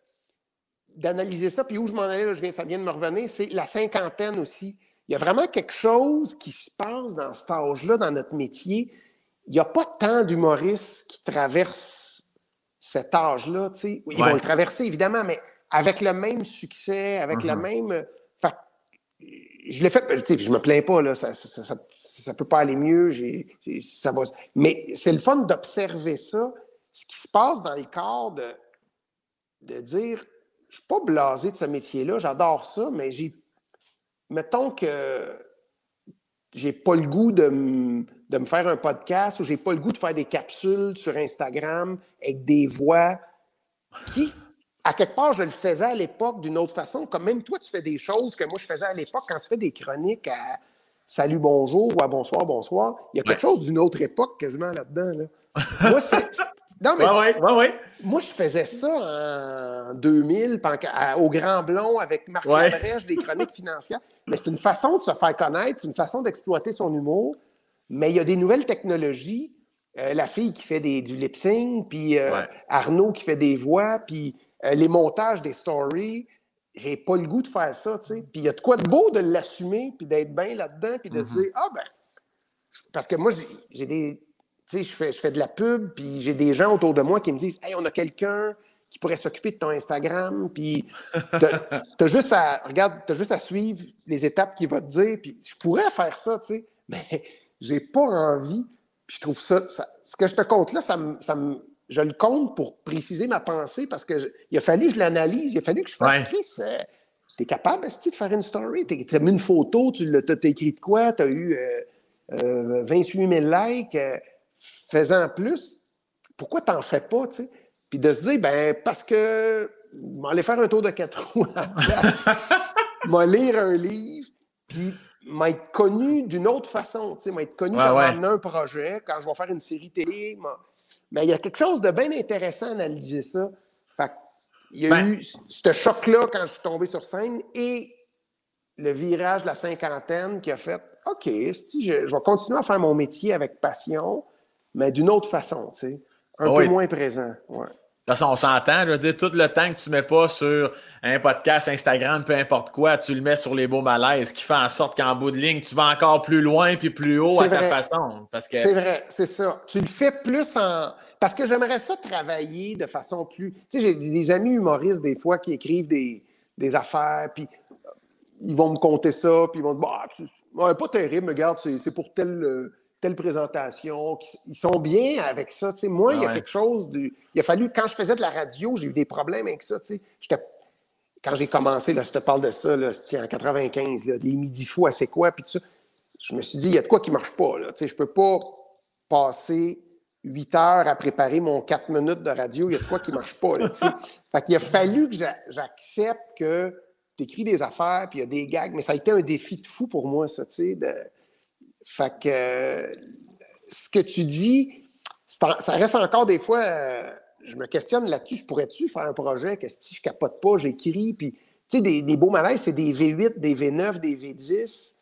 d'analyser ça. Puis où je m'en allais, là, je viens, ça vient de me revenir, c'est la cinquantaine aussi il y a vraiment quelque chose qui se passe dans cet âge-là, dans notre métier. Il n'y a pas tant d'humoristes qui traversent cet âge-là. Ils vont le traverser, évidemment, mais avec le même succès, avec le mm-hmm. même. je l'ai fait, je ne me plains pas, là, ça ne peut pas aller mieux. ça Mais c'est le fun d'observer ça, ce qui se passe dans le corps de, de dire je ne suis pas blasé de ce métier-là, j'adore ça, mais j'ai mettons que j'ai pas le goût de, me faire un podcast ou j'ai pas le goût de faire des capsules sur Instagram avec des voix qui, à quelque part, je le faisais à l'époque d'une autre façon. Comme même toi, tu fais des choses que moi, je faisais à l'époque quand tu fais des chroniques à Salut, bonjour ou à Bonsoir, bonsoir. Il y a quelque chose d'une autre époque quasiment là-dedans. moi, c'est non, mais moi, je faisais ça en 2000, au Grand Blond, avec Marc ouais. des chroniques financières. Mais c'est une façon de se faire connaître, c'est une façon d'exploiter son humour. Mais il y a des nouvelles technologies. Euh, la fille qui fait des, du lip sync, puis euh, Arnaud qui fait des voix, puis euh, les montages des stories. J'ai pas le goût de faire ça, tu sais. Puis il y a de quoi de beau de l'assumer, puis d'être bien là-dedans, puis de se mm-hmm. dire, ah ben, parce que moi, j'ai des je fais, je fais de la pub, puis j'ai des gens autour de moi qui me disent Hey, on a quelqu'un qui pourrait s'occuper de ton Instagram, puis t'as juste à, regarde, as juste à suivre les étapes qu'il va te dire, puis je pourrais faire ça, tu sais, mais j'ai pas envie, puis je trouve ça, ce que je te compte là, ça ça je le compte pour préciser ma pensée, parce que il a fallu que je l'analyse, il a fallu que je fasse Chris, euh, t'es capable, de faire une story, t'as mis une photo, tu as, écrit de quoi, t'as eu 28 000 likes, euh, faisant plus, pourquoi t'en fais pas, tu sais? Puis de se dire, ben, parce que m'aller faire un tour de quatre roues à la place, lire un livre, puis m'être connu d'une autre façon, tu sais, m'être connu dans un projet, quand je vais faire une série télé. Mais il y a quelque chose de bien intéressant à analyser ça. Fait il y a ben eu ce choc-là quand je suis tombé sur scène et le virage de la cinquantaine qui a fait OK, je, je vais continuer à faire mon métier avec passion, mais d'une autre façon, tu sais, un peu moins présent. Ouais. De toute façon, on s'entend. Je veux dire, tout le temps que tu ne mets pas sur un podcast, Instagram, peu importe quoi, tu le mets sur les beaux malaises, qui fait en sorte qu'en bout de ligne, tu vas encore plus loin puis plus haut à ta façon. Que... C'est vrai, c'est ça. Tu le fais plus en. Parce que j'aimerais ça travailler de façon plus. Tu sais, j'ai des amis humoristes, des fois, qui écrivent des, des affaires, puis ils vont me compter ça, puis ils vont dire, bah, pas terrible, mais regarde, c'est pour telle, euh, telle présentation. Ils sont bien avec ça. Moi, il y a quelque chose de. Il a fallu, quand je faisais de la radio, j'ai eu des problèmes avec ça. Quand j'ai commencé, là, je te parle de ça, là, en 95, là, des midi fous à c'est quoi, puis tout ça. Je me suis dit, il y a de quoi qui ne marche pas. Là. Je ne peux pas passer huit heures à préparer mon quatre minutes de radio, il y a de quoi qui ne marche pas. Là, fait qu'il a fallu que j'accepte que tu écris des affaires, puis il y a des gags, mais ça a été un défi de fou pour moi, ça, tu sais. Fait que ce que tu dis, ça reste encore des fois. Euh, je me questionne là-dessus. Je pourrais-tu faire un projet? Que si je capote pas, j'écris, puis tu sais, des, des, beaux malaises, c'est des V8, des V9, des V10.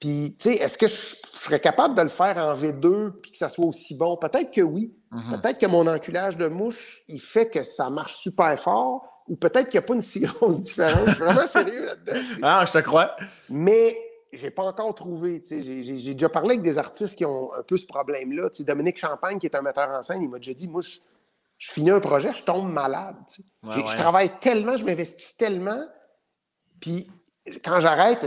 Puis, tu sais, est-ce que je, serais capable de le faire en V2 puis que ça soit aussi bon? Peut-être que oui. Mhm. Peut-être que mon enculage de mouche, il fait que ça marche super fort ou peut-être qu'il n'y a pas une si grosse différence. Je suis vraiment sérieux là-dedans. Ah, je te crois. Mais je n'ai pas encore trouvé. J'ai déjà parlé avec des artistes qui ont un peu ce problème-là. Dominique Champagne, qui est un metteur en scène, il m'a déjà dit Moi, je, finis un projet, je tombe malade. Je travaille tellement, je m'investis tellement. Puis quand j'arrête,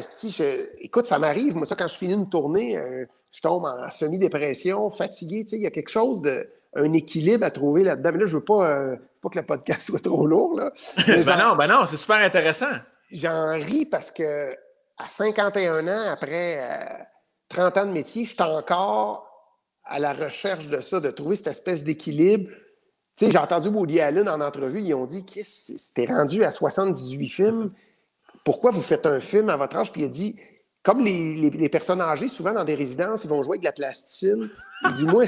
écoute, ça m'arrive, moi, ça, quand je finis une tournée, euh, je tombe en semi-dépression, fatigué, il y a quelque chose de, un équilibre à trouver là-dedans. Mais là, je veux pas, euh, pas que le podcast soit trop lourd, là. ben non, ben non, c'est super intéressant. J'en ris parce que à 51 ans, après 30 euh, ans de métier, je suis encore à la recherche de ça, de trouver cette espèce d'équilibre. Tu sais, j'ai entendu Woody Allen en entrevue, ils ont dit, Chris, t'es rendu à 78 films, pourquoi vous faites un film à votre âge? Puis il a dit, comme les, personnes âgées, souvent dans des résidences, ils vont jouer avec de la plasticine. Il dit, moi,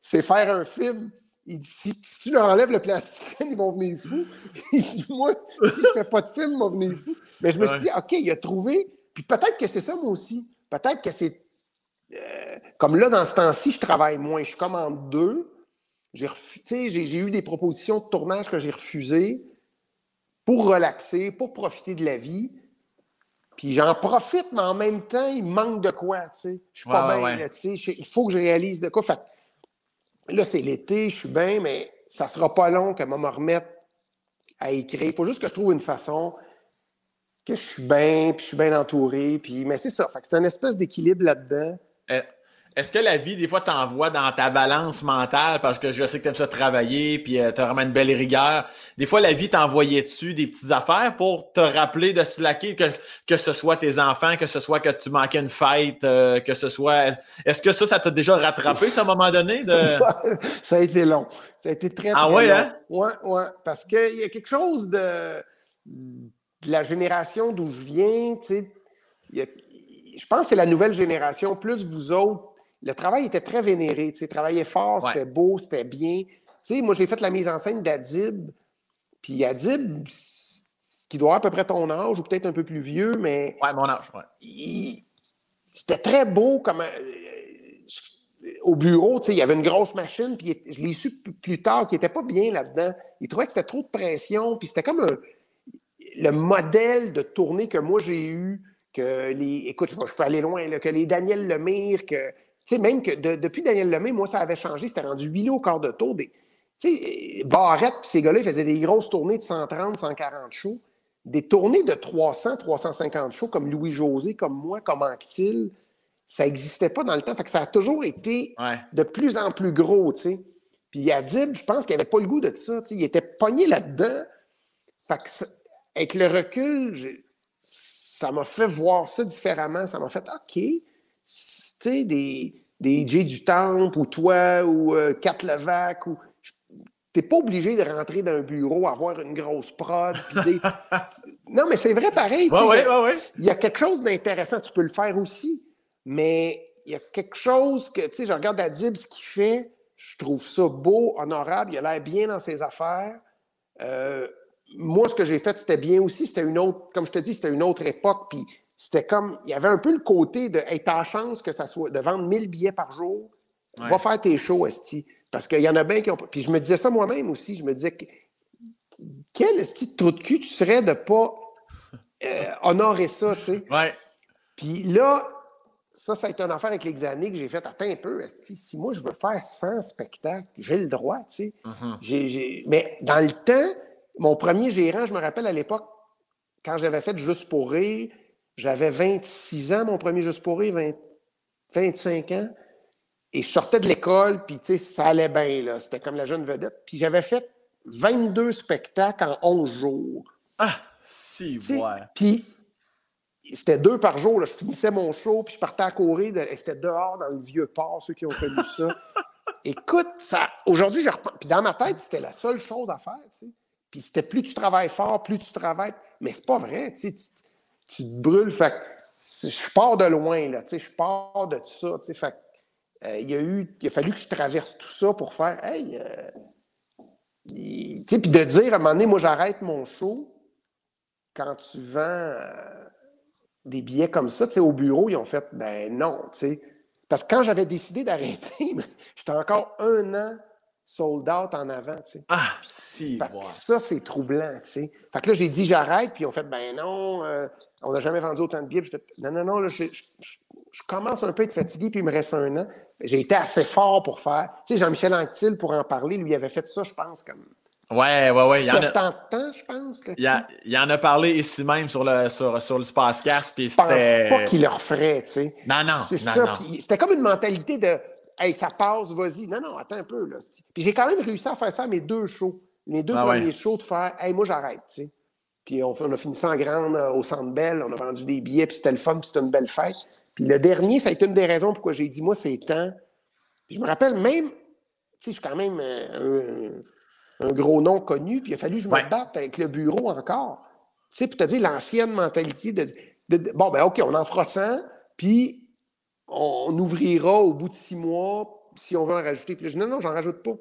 c'est faire un film. Il dit, si, tu leur enlèves le plasticine, ils vont venir fous. Il dit, moi, si je fais pas de film, ils vont venir fous. Mais je me suis dit, OK, il a trouvé. Puis peut-être que c'est ça, moi aussi. Peut-être que c'est. Euh, comme là, dans ce temps-ci, je travaille moins. Je suis comme en deux. J'ai, j'ai eu des propositions de tournage que j'ai refusées pour relaxer, pour profiter de la vie. Puis j'en profite, mais en même temps, il manque de quoi, tu sais. Je suis pas bien, tu sais. Il faut que je réalise de quoi. Fait là, c'est l'été, je suis bien, mais ça sera pas long qu'elle me remette à écrire. Il faut juste que je trouve une façon que je suis bien, puis je suis bien entouré. Puis, mais c'est ça. Fait que c'est un espèce d'équilibre là-dedans. Euh, est-ce que la vie, des fois, t'envoie dans ta balance mentale parce que je sais que t'aimes ça travailler puis euh, t'as vraiment une belle rigueur? Des fois, la vie t'envoyait dessus des petites affaires pour te rappeler de slacker, que, que ce soit tes enfants, que ce soit que tu manquais une fête, euh, que ce soit. Est-ce que ça, ça t'a déjà rattrapé à un moment donné? ça a été long. Ça a été très, ah très ouais, long. Hein? Ouais, ouais. Parce qu'il y a quelque chose de, de la génération d'où je viens, tu sais. Je pense que c'est la nouvelle génération, plus vous autres le travail était très vénéré. Tu sais, travailler fort, c'était beau, c'était bien. Tu sais, moi, j'ai fait la mise en scène d'Adib. Puis Adib, qui doit avoir à peu près ton âge, ou peut-être un peu plus vieux, mais. Ouais, mon âge, ouais. C'était très beau comme. Euh, au bureau, tu sais, il y avait une grosse machine, puis je l'ai su plus tard qu'il n'était pas bien là-dedans. Il trouvait que c'était trop de pression, puis c'était comme le modèle de tournée que moi j'ai eu, que les. Écoute, je, peux aller loin, que les Daniel Lemire, que sais, même que depuis Daniel Lemay, moi, ça avait changé. C'était rendu huilé au quart de tour. Des, tu sais, Barrette, puis ces gars-là, ils faisaient des grosses tournées de 130, 140 shows. Des tournées de 300, 350 shows, comme Louis-José, comme moi, comme Anctil, ça n'existait pas dans le temps. Fait que ça a toujours été de plus en plus gros, tu sais. Puis Adib, je pense qu'il n'avait pas le goût de ça. Il était pogné là-dedans. Fait que avec le recul, ça m'a fait voir ça différemment. Ça m'a fait OK, sais, des, des J du Temple ou toi ou euh, Kat Levac ou. T'es pas obligé de rentrer dans un bureau, avoir une grosse prod, puis Non, mais c'est vrai pareil. Il y a quelque chose d'intéressant, tu peux le faire aussi, mais il y a quelque chose que, tu sais, je regarde Adib, ce qu'il fait, je trouve ça beau, honorable, il a l'air bien dans ses affaires. Euh, moi, ce que j'ai fait, c'était bien aussi. C'était une autre, comme je te dis, c'était une autre époque. Puis c'était comme, il y avait un peu le côté de, hey, t'as chance que ça soit, de vendre 1000 billets par jour, va faire tes shows, Esti. Parce qu'il y en a bien qui ont. Puis je me disais ça moi-même aussi. Je me disais, quel esti de trou de cul tu serais de ne pas euh, honorer ça, tu sais? Ouais. Puis là, ça, ça a été une affaire avec les années que j'ai fait. Attends un peu, esti, si moi je veux faire 100 spectacles, j'ai le droit, tu sais? J'ai, Mais dans le temps, mon premier gérant, je me rappelle à l'époque, quand j'avais fait Juste pour rire, j'avais 26 ans, mon premier Juste pour rire, 25 ans. Et je sortais de l'école, puis tu sais, ça allait bien, là. C'était comme la jeune vedette. Puis j'avais fait 22 spectacles en 11 jours. Ah, si, ouais. Puis c'était deux par jour. Là. Je finissais mon show, puis je partais à courir. C'était dehors, dans le vieux port, ceux qui ont connu ça. Écoute, ça, aujourd'hui, je Puis dans ma tête, c'était la seule chose à faire, tu sais. Puis c'était plus tu travailles fort, plus tu travailles. Mais c'est pas vrai, tu. Tu, te brûles. Fait je pars de loin, là. Je pars de tout ça. Fait euh, il, y a eu, il a fallu que je traverse tout ça pour faire, hey, euh, puis de dire à un moment donné, moi, j'arrête mon show quand tu vends. Euh, des billets comme ça, tu sais, au bureau, ils ont fait, ben non, tu sais. Parce que quand j'avais décidé d'arrêter, j'étais encore un an sold out en avant, tu sais. Ah, si, Ça, c'est troublant, tu sais. Fait que là, j'ai dit, j'arrête, puis ils ont fait, ben non, euh, on n'a jamais vendu autant de billets. Puis fait, non, non, non, là, je, commence un peu à être fatigué, puis il me reste un an. J'ai été assez fort pour faire. Tu sais, Jean-Michel Anctil, pour en parler, lui, avait fait ça, je pense, comme Ouais, ouais, ouais. Il y en a... temps, je pense. il, y en a parlé ici même sur le, sur, sur le Spacecast. Je pense pas qu'il le referait, tu sais. Non, non. C'est ça. C'était comme une mentalité de Hey, ça passe, vas-y. Non, non, attends un peu. Là. Puis j'ai quand même réussi à faire ça à mes deux shows. Mes deux ah premiers shows de faire Hey, moi, j'arrête, tu sais. Puis on, on, a fini ça en grande euh, au Centre Belle. On a vendu des billets, puis c'était le fun, puis c'était une belle fête. Puis le dernier, ça a été une des raisons pourquoi j'ai dit Moi, c'est temps. Puis je me rappelle même, tu sais, je suis quand même euh, un un gros nom connu, puis il a fallu que je me batte avec le bureau encore. Tu sais, puis tu as dit l'ancienne mentalité de, bon, ben OK, on en fera 100, puis on, ouvrira au bout de six mois si on veut en rajouter. Puis là, je dis non, non, j'en rajoute pas.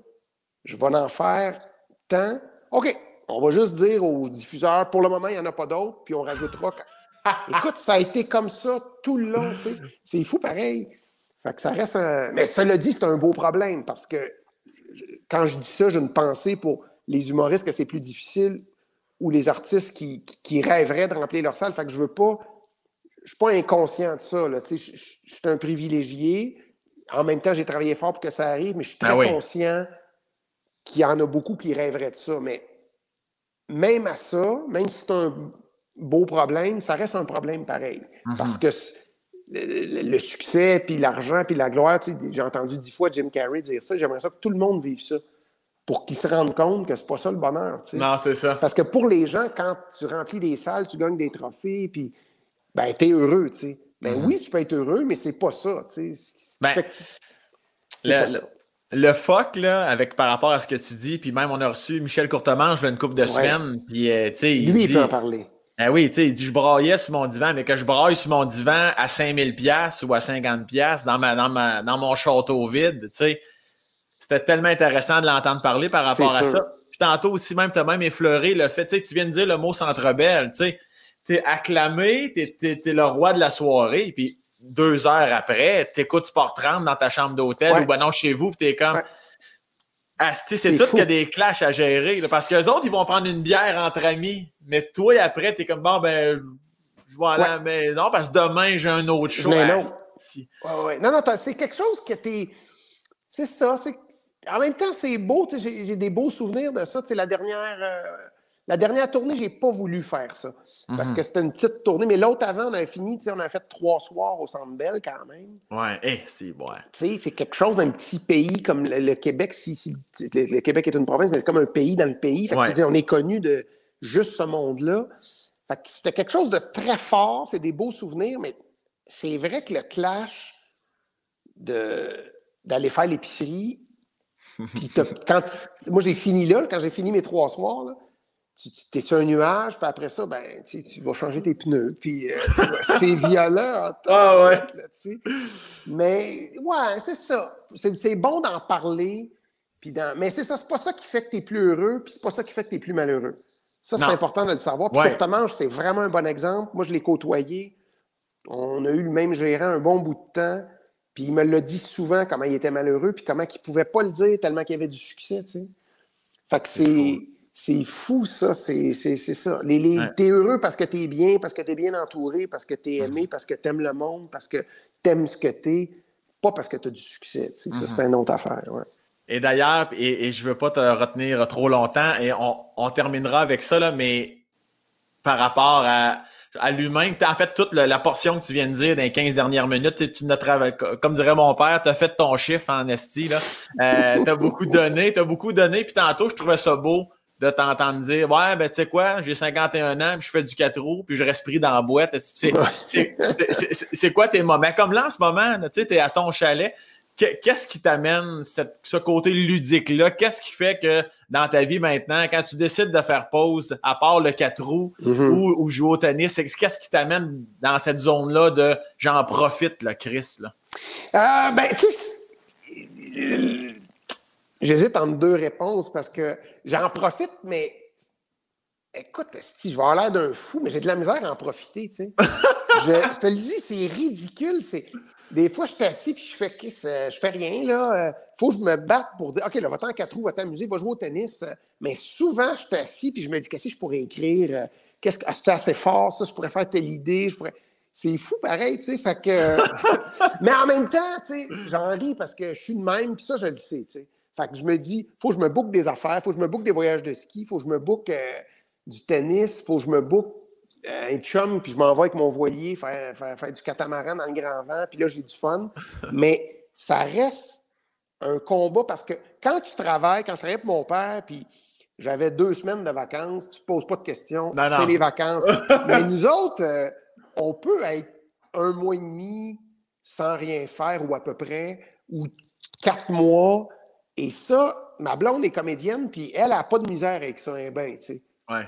Je vais en faire tant. OK, on va juste dire aux diffuseurs, pour le moment, il n'y en a pas d'autres, puis on rajoutera. Écoute, ça a été comme ça tout le long, tu sais. C'est fou pareil. Fait que ça reste un... Mais cela dit, c'est un beau problème parce que quand je dis ça, j'ai une pensée pour les humoristes que c'est plus difficile ou les artistes qui, qui, rêveraient de remplir leur salle. Fait que je veux pas. Je suis pas inconscient de ça. Là. Je, je, je, suis un privilégié. En même temps, j'ai travaillé fort pour que ça arrive, mais je suis très ah conscient qu'il y en a beaucoup qui rêveraient de ça. Mais même à ça, même si c'est un beau problème, ça reste un problème pareil. Mm-hmm. Parce que le, succès, puis l'argent, puis la gloire. J'ai entendu dix fois Jim Carrey dire ça. J'aimerais ça que tout le monde vive ça pour qu'ils se rendent compte que c'est pas ça le bonheur. Non, c'est ça. Parce que pour les gens, quand tu remplis des salles, tu gagnes des trophées, puis ben, t'es heureux, tu sais. Ben mm-hmm. oui, tu peux être heureux, mais c'est pas ça, tu sais. Ben, le, le, fuck, là, avec, par rapport à ce que tu dis, puis même on a reçu Michel Courtemanche une couple de semaines, puis, euh, tu sais, Lui, il peut en parler. Ben oui, tu sais, il dit je braillais sur mon divan, mais que je braille sur mon divan à 5000 pièces ou à 50 pièces dans ma, dans ma dans mon château vide, tu sais. C'était tellement intéressant de l'entendre parler par rapport à ça. Puis tantôt aussi même tu as même effleuré le fait, tu sais, tu viens de dire le mot centre belle, tu sais. T'es acclamé, t'es es, le roi de la soirée, puis deux heures après, t'écoutes Sport 30 dans ta chambre d'hôtel ou ben non chez vous, puis t'es comme ah, c'est tout qu'il y a des clashs à gérer. parce que les autres, ils vont prendre une bière entre amis. Mais toi, après, t'es comme bon, ben, je vais à la maison parce que demain, j'ai un autre show. non. Ouais, ouais. Non, non, c'est quelque chose que t'es. C'est ça. En même temps, c'est beau. J'ai des beaux souvenirs de ça. La dernière. Euh, la dernière tournée, j'ai pas voulu faire ça. Parce mhm. que c'était une petite tournée. Mais l'autre avant, on a fini, on a fait trois soirs au Centre Bell quand même. Ouais, eh, c'est bon. C'est quelque chose d'un petit pays comme le, Québec. Si, le, Québec est une province, mais c'est comme un pays dans le pays. Fait on est connu de juste ce monde-là. C'était quelque chose de très fort. C'est des beaux souvenirs, mais c'est vrai que le clash d'aller faire l'épicerie, quand, moi, j'ai fini là, quand j'ai fini mes trois soirs, là, tu, es sur un nuage, puis après ça, ben, tu, vas changer tes pneus, puis euh, c'est violent. ah ouais. mais ouais, c'est ça. C'est bon d'en parler, puis mais c'est ça, c'est pas ça qui fait que tu es plus heureux, puis c'est pas ça qui fait que tu es plus malheureux. Ça, c'est important de le savoir. Puis ouais. c'est vraiment un bon exemple. Moi, je l'ai côtoyé. On a eu le même gérant un bon bout de temps. Puis il me l'a dit souvent comment il était malheureux, puis comment il pouvait pas le dire tellement qu'il avait du succès, tu sais. Fait que c'est c'est fou, ça. C'est ça. Les, T'es heureux parce que t'es bien, parce que t'es bien entouré, parce que t'es aimé, parce que t'aimes le monde, parce que t'aimes ce que t'es, pas parce que t'as du succès. Ça, c'est mm-hmm. une autre affaire. Et d'ailleurs, et, et, je veux pas te retenir trop longtemps, et on, terminera avec ça, là, mais par rapport à, à l'humain. En fait, toute la, portion que tu viens de dire dans les 15 dernières minutes, tu, comme dirait mon père, tu as fait ton chiffre en esti. Là. Euh, tu as beaucoup donné, tu as beaucoup donné. Puis tantôt, je trouvais ça beau de t'entendre dire Ouais, ben tu sais quoi, j'ai 51 ans, puis je fais du 4 roues, puis je reste pris dans la boîte. C'est quoi tes moments? Comme là, en ce moment, tu es à ton chalet. Qu'est-ce qui t'amène ce côté ludique-là? Qu'est-ce qui fait que dans ta vie maintenant, quand tu décides de faire pause, à part le 4 roues mm-hmm. ou, jouer au tennis, qu'est-ce qui t'amène dans cette zone-là de j'en profite, là, Chris? Là? Euh, ben, tu sais, j'hésite entre deux réponses parce que j'en profite, mais écoute, si je vais avoir l'air d'un fou, mais j'ai de la misère à en profiter, tu sais. je, te le dis, c'est ridicule. C'est des fois, je suis assis puis je fais je fais rien, là. Euh, faut que je me batte pour dire, OK, là, va-t'en quatre roues, va t'amuser, va jouer au tennis. Mais souvent, je suis assis puis je me dis, qu'est-ce que je pourrais écrire? Euh, qu'est-ce que, c'est assez fort, ça, je pourrais faire telle idée, je pourrais. C'est fou pareil, tu sais. Fait que. mais en même temps, tu sais, j'en ris parce que je suis de même, puis ça, je le sais, tu sais. Fait que je me dis, faut que je me boucle des affaires, faut que je me boucle des voyages de ski, faut que je me boucle euh, du tennis, faut que je me boucle un chum, puis je m'envoie avec mon voilier faire, faire, du catamaran dans le grand vent, puis là, j'ai du fun. Mais ça reste un combat parce que quand tu travailles, quand je travaillais pour mon père, puis j'avais deux semaines de vacances, tu te poses pas de questions, c'est les vacances. Mais nous autres, euh, on peut être un mois et demi sans rien faire ou à peu près, ou quatre mois. Et ça, ma blonde est comédienne, puis elle n'a pas de misère avec ça, hein, ben, tu sais. Ouais.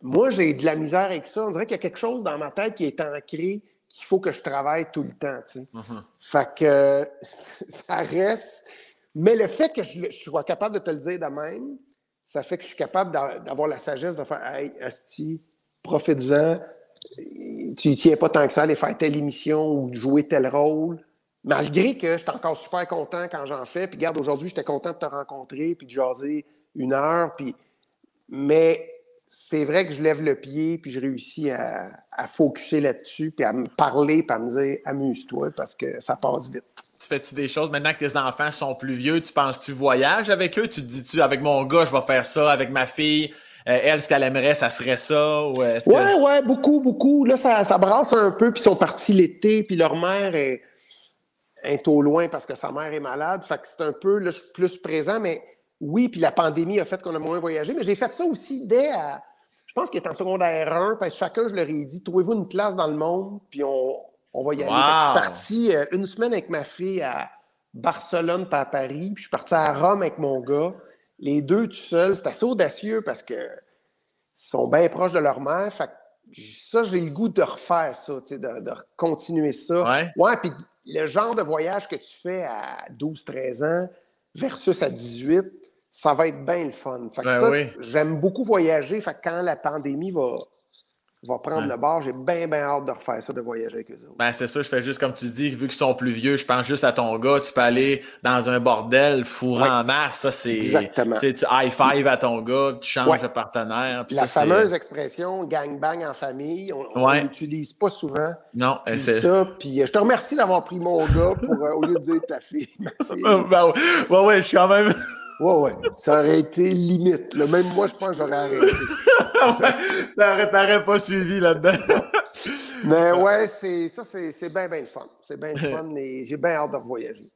Moi, j'ai de la misère avec ça. On dirait qu'il y a quelque chose dans ma tête qui est ancré qu'il faut que je travaille tout le temps. Tu sais. Uh-huh. Fait que ça reste. Mais le fait que je, sois capable de te le dire de même, ça fait que je suis capable d'avoir la sagesse de faire Hey, Asti, profite-en. Tu ne tiens pas tant que ça à aller faire telle émission ou jouer tel rôle. Malgré que je suis encore super content quand j'en fais. Puis, regarde, aujourd'hui, j'étais content de te rencontrer puis de jaser une heure. Puis... Mais c'est vrai que je lève le pied, puis je réussis à, à focuser là-dessus, puis à me parler, puis à me dire amuse-toi parce que ça passe vite. Tu fais-tu des choses maintenant que tes enfants sont plus vieux? Tu penses-tu voyage avec eux? Tu te dis-tu avec mon gars, je vais faire ça, avec ma fille? Euh, elle, ce qu'elle aimerait, ça serait ça? Ou ouais, ouais, beaucoup, beaucoup. Là, ça, ça brasse un peu, puis ils sont partis l'été, puis leur mère est, est au loin parce que sa mère est malade. Fait que c'est un peu, là, je suis plus présent, mais oui, puis la pandémie a fait qu'on a moins voyagé, mais j'ai fait ça aussi dès à, je pense qu'il est en secondaire 1, parce que chacun, je leur ai dit, trouvez-vous une place dans le monde, puis on, on va y aller. je suis parti euh, une semaine avec ma fille à Barcelone, pas à Paris, puis je suis parti à Rome avec mon gars. Les deux tout seuls, c'est assez audacieux parce que sont bien proches de leur mère. Fait ça, j'ai le goût de refaire ça, de, de continuer ça. Ouais. ouais, puis le genre de voyage que tu fais à 12-13 ans versus à 18, ça va être bien le fun. Fait que ben ça, j'aime beaucoup voyager. Fait que quand la pandémie va, va prendre le bord, j'ai bien, bien hâte de refaire ça, de voyager avec eux autres. Ben, c'est ça, je fais juste comme tu dis, vu qu'ils sont plus vieux, je pense juste à ton gars, tu peux aller dans un bordel, fourrant en masse, ça c'est... Exactement. Tu high-five à ton gars, tu changes de partenaire. La fameuse expression « gang-bang en famille », on l'utilise pas souvent. Non, c'est ça. Puis euh, je te remercie d'avoir pris mon gars pour, euh, au lieu de dire ta fille. ben, ouais, ouais, je suis quand même... Ouais, ouais. Ça aurait été limite. Même moi, je pense que j'aurais arrêté. T'aurais pas suivi là-dedans. Mais ouais, c'est ça, c'est bien, bien le fun. C'est bien le fun et j'ai bien hâte de.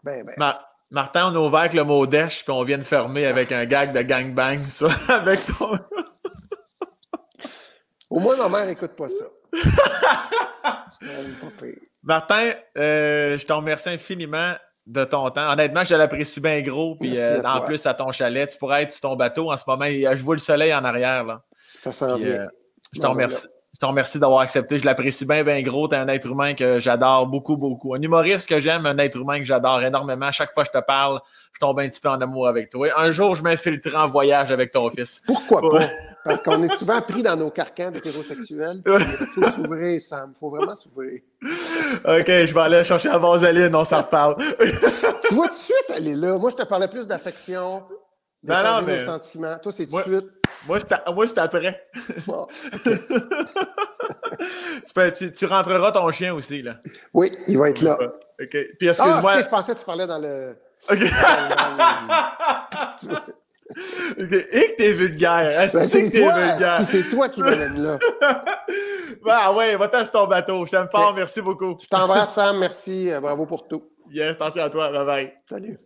Ben, ben. Martin, on a ouvert avec le mot dèche, puis on vient de fermer avec un gag de gangbang, ça, avec ton. Au moins, ma mère n'écoute pas ça. Martin, euh, je te remercie infiniment de ton temps. Honnêtement, je l'apprécie bien gros. Puis euh, en plus, à ton chalet, tu pourrais être sur ton bateau en ce moment. Je vois le soleil en arrière. Là. Ça sent bien. Euh, je te remercie. Je te remercie d'avoir accepté. Je l'apprécie bien, bien gros. Tu es un être humain que j'adore beaucoup, beaucoup. Un humoriste que j'aime, un être humain que j'adore énormément. À chaque fois que je te parle, je tombe un petit peu en amour avec toi. Un jour, je m'infiltrerai en voyage avec ton fils. Pourquoi pas? Parce qu'on est souvent pris dans nos carcans d'hétérosexuels. Il faut s'ouvrir, Sam. Il faut vraiment s'ouvrir. OK, je vais aller chercher la vaseline, on s'en reparle. tu vois tout de suite, elle est là. Moi, je te parlais plus d'affection, de non, non, mais... sentiments. Toi, c'est tout de suite. Moi, c'est après. tu, rentreras ton chien aussi, là. Oui, il va être là. OK. Puis excuse-moi. Ah, je pensais que tu parlais dans le. OK. Et que t'es vulgaire. Ben, c'est que t'es toi, vulgaire? asti, c'est toi qui m'amène là. Ah ouais, va-t'en sur ton bateau. Je t'aime fort, merci beaucoup. Je t'embrasse, Sam. Merci. Euh, Bravo pour tout. Yes, attention à toi. Bye bye. Salut.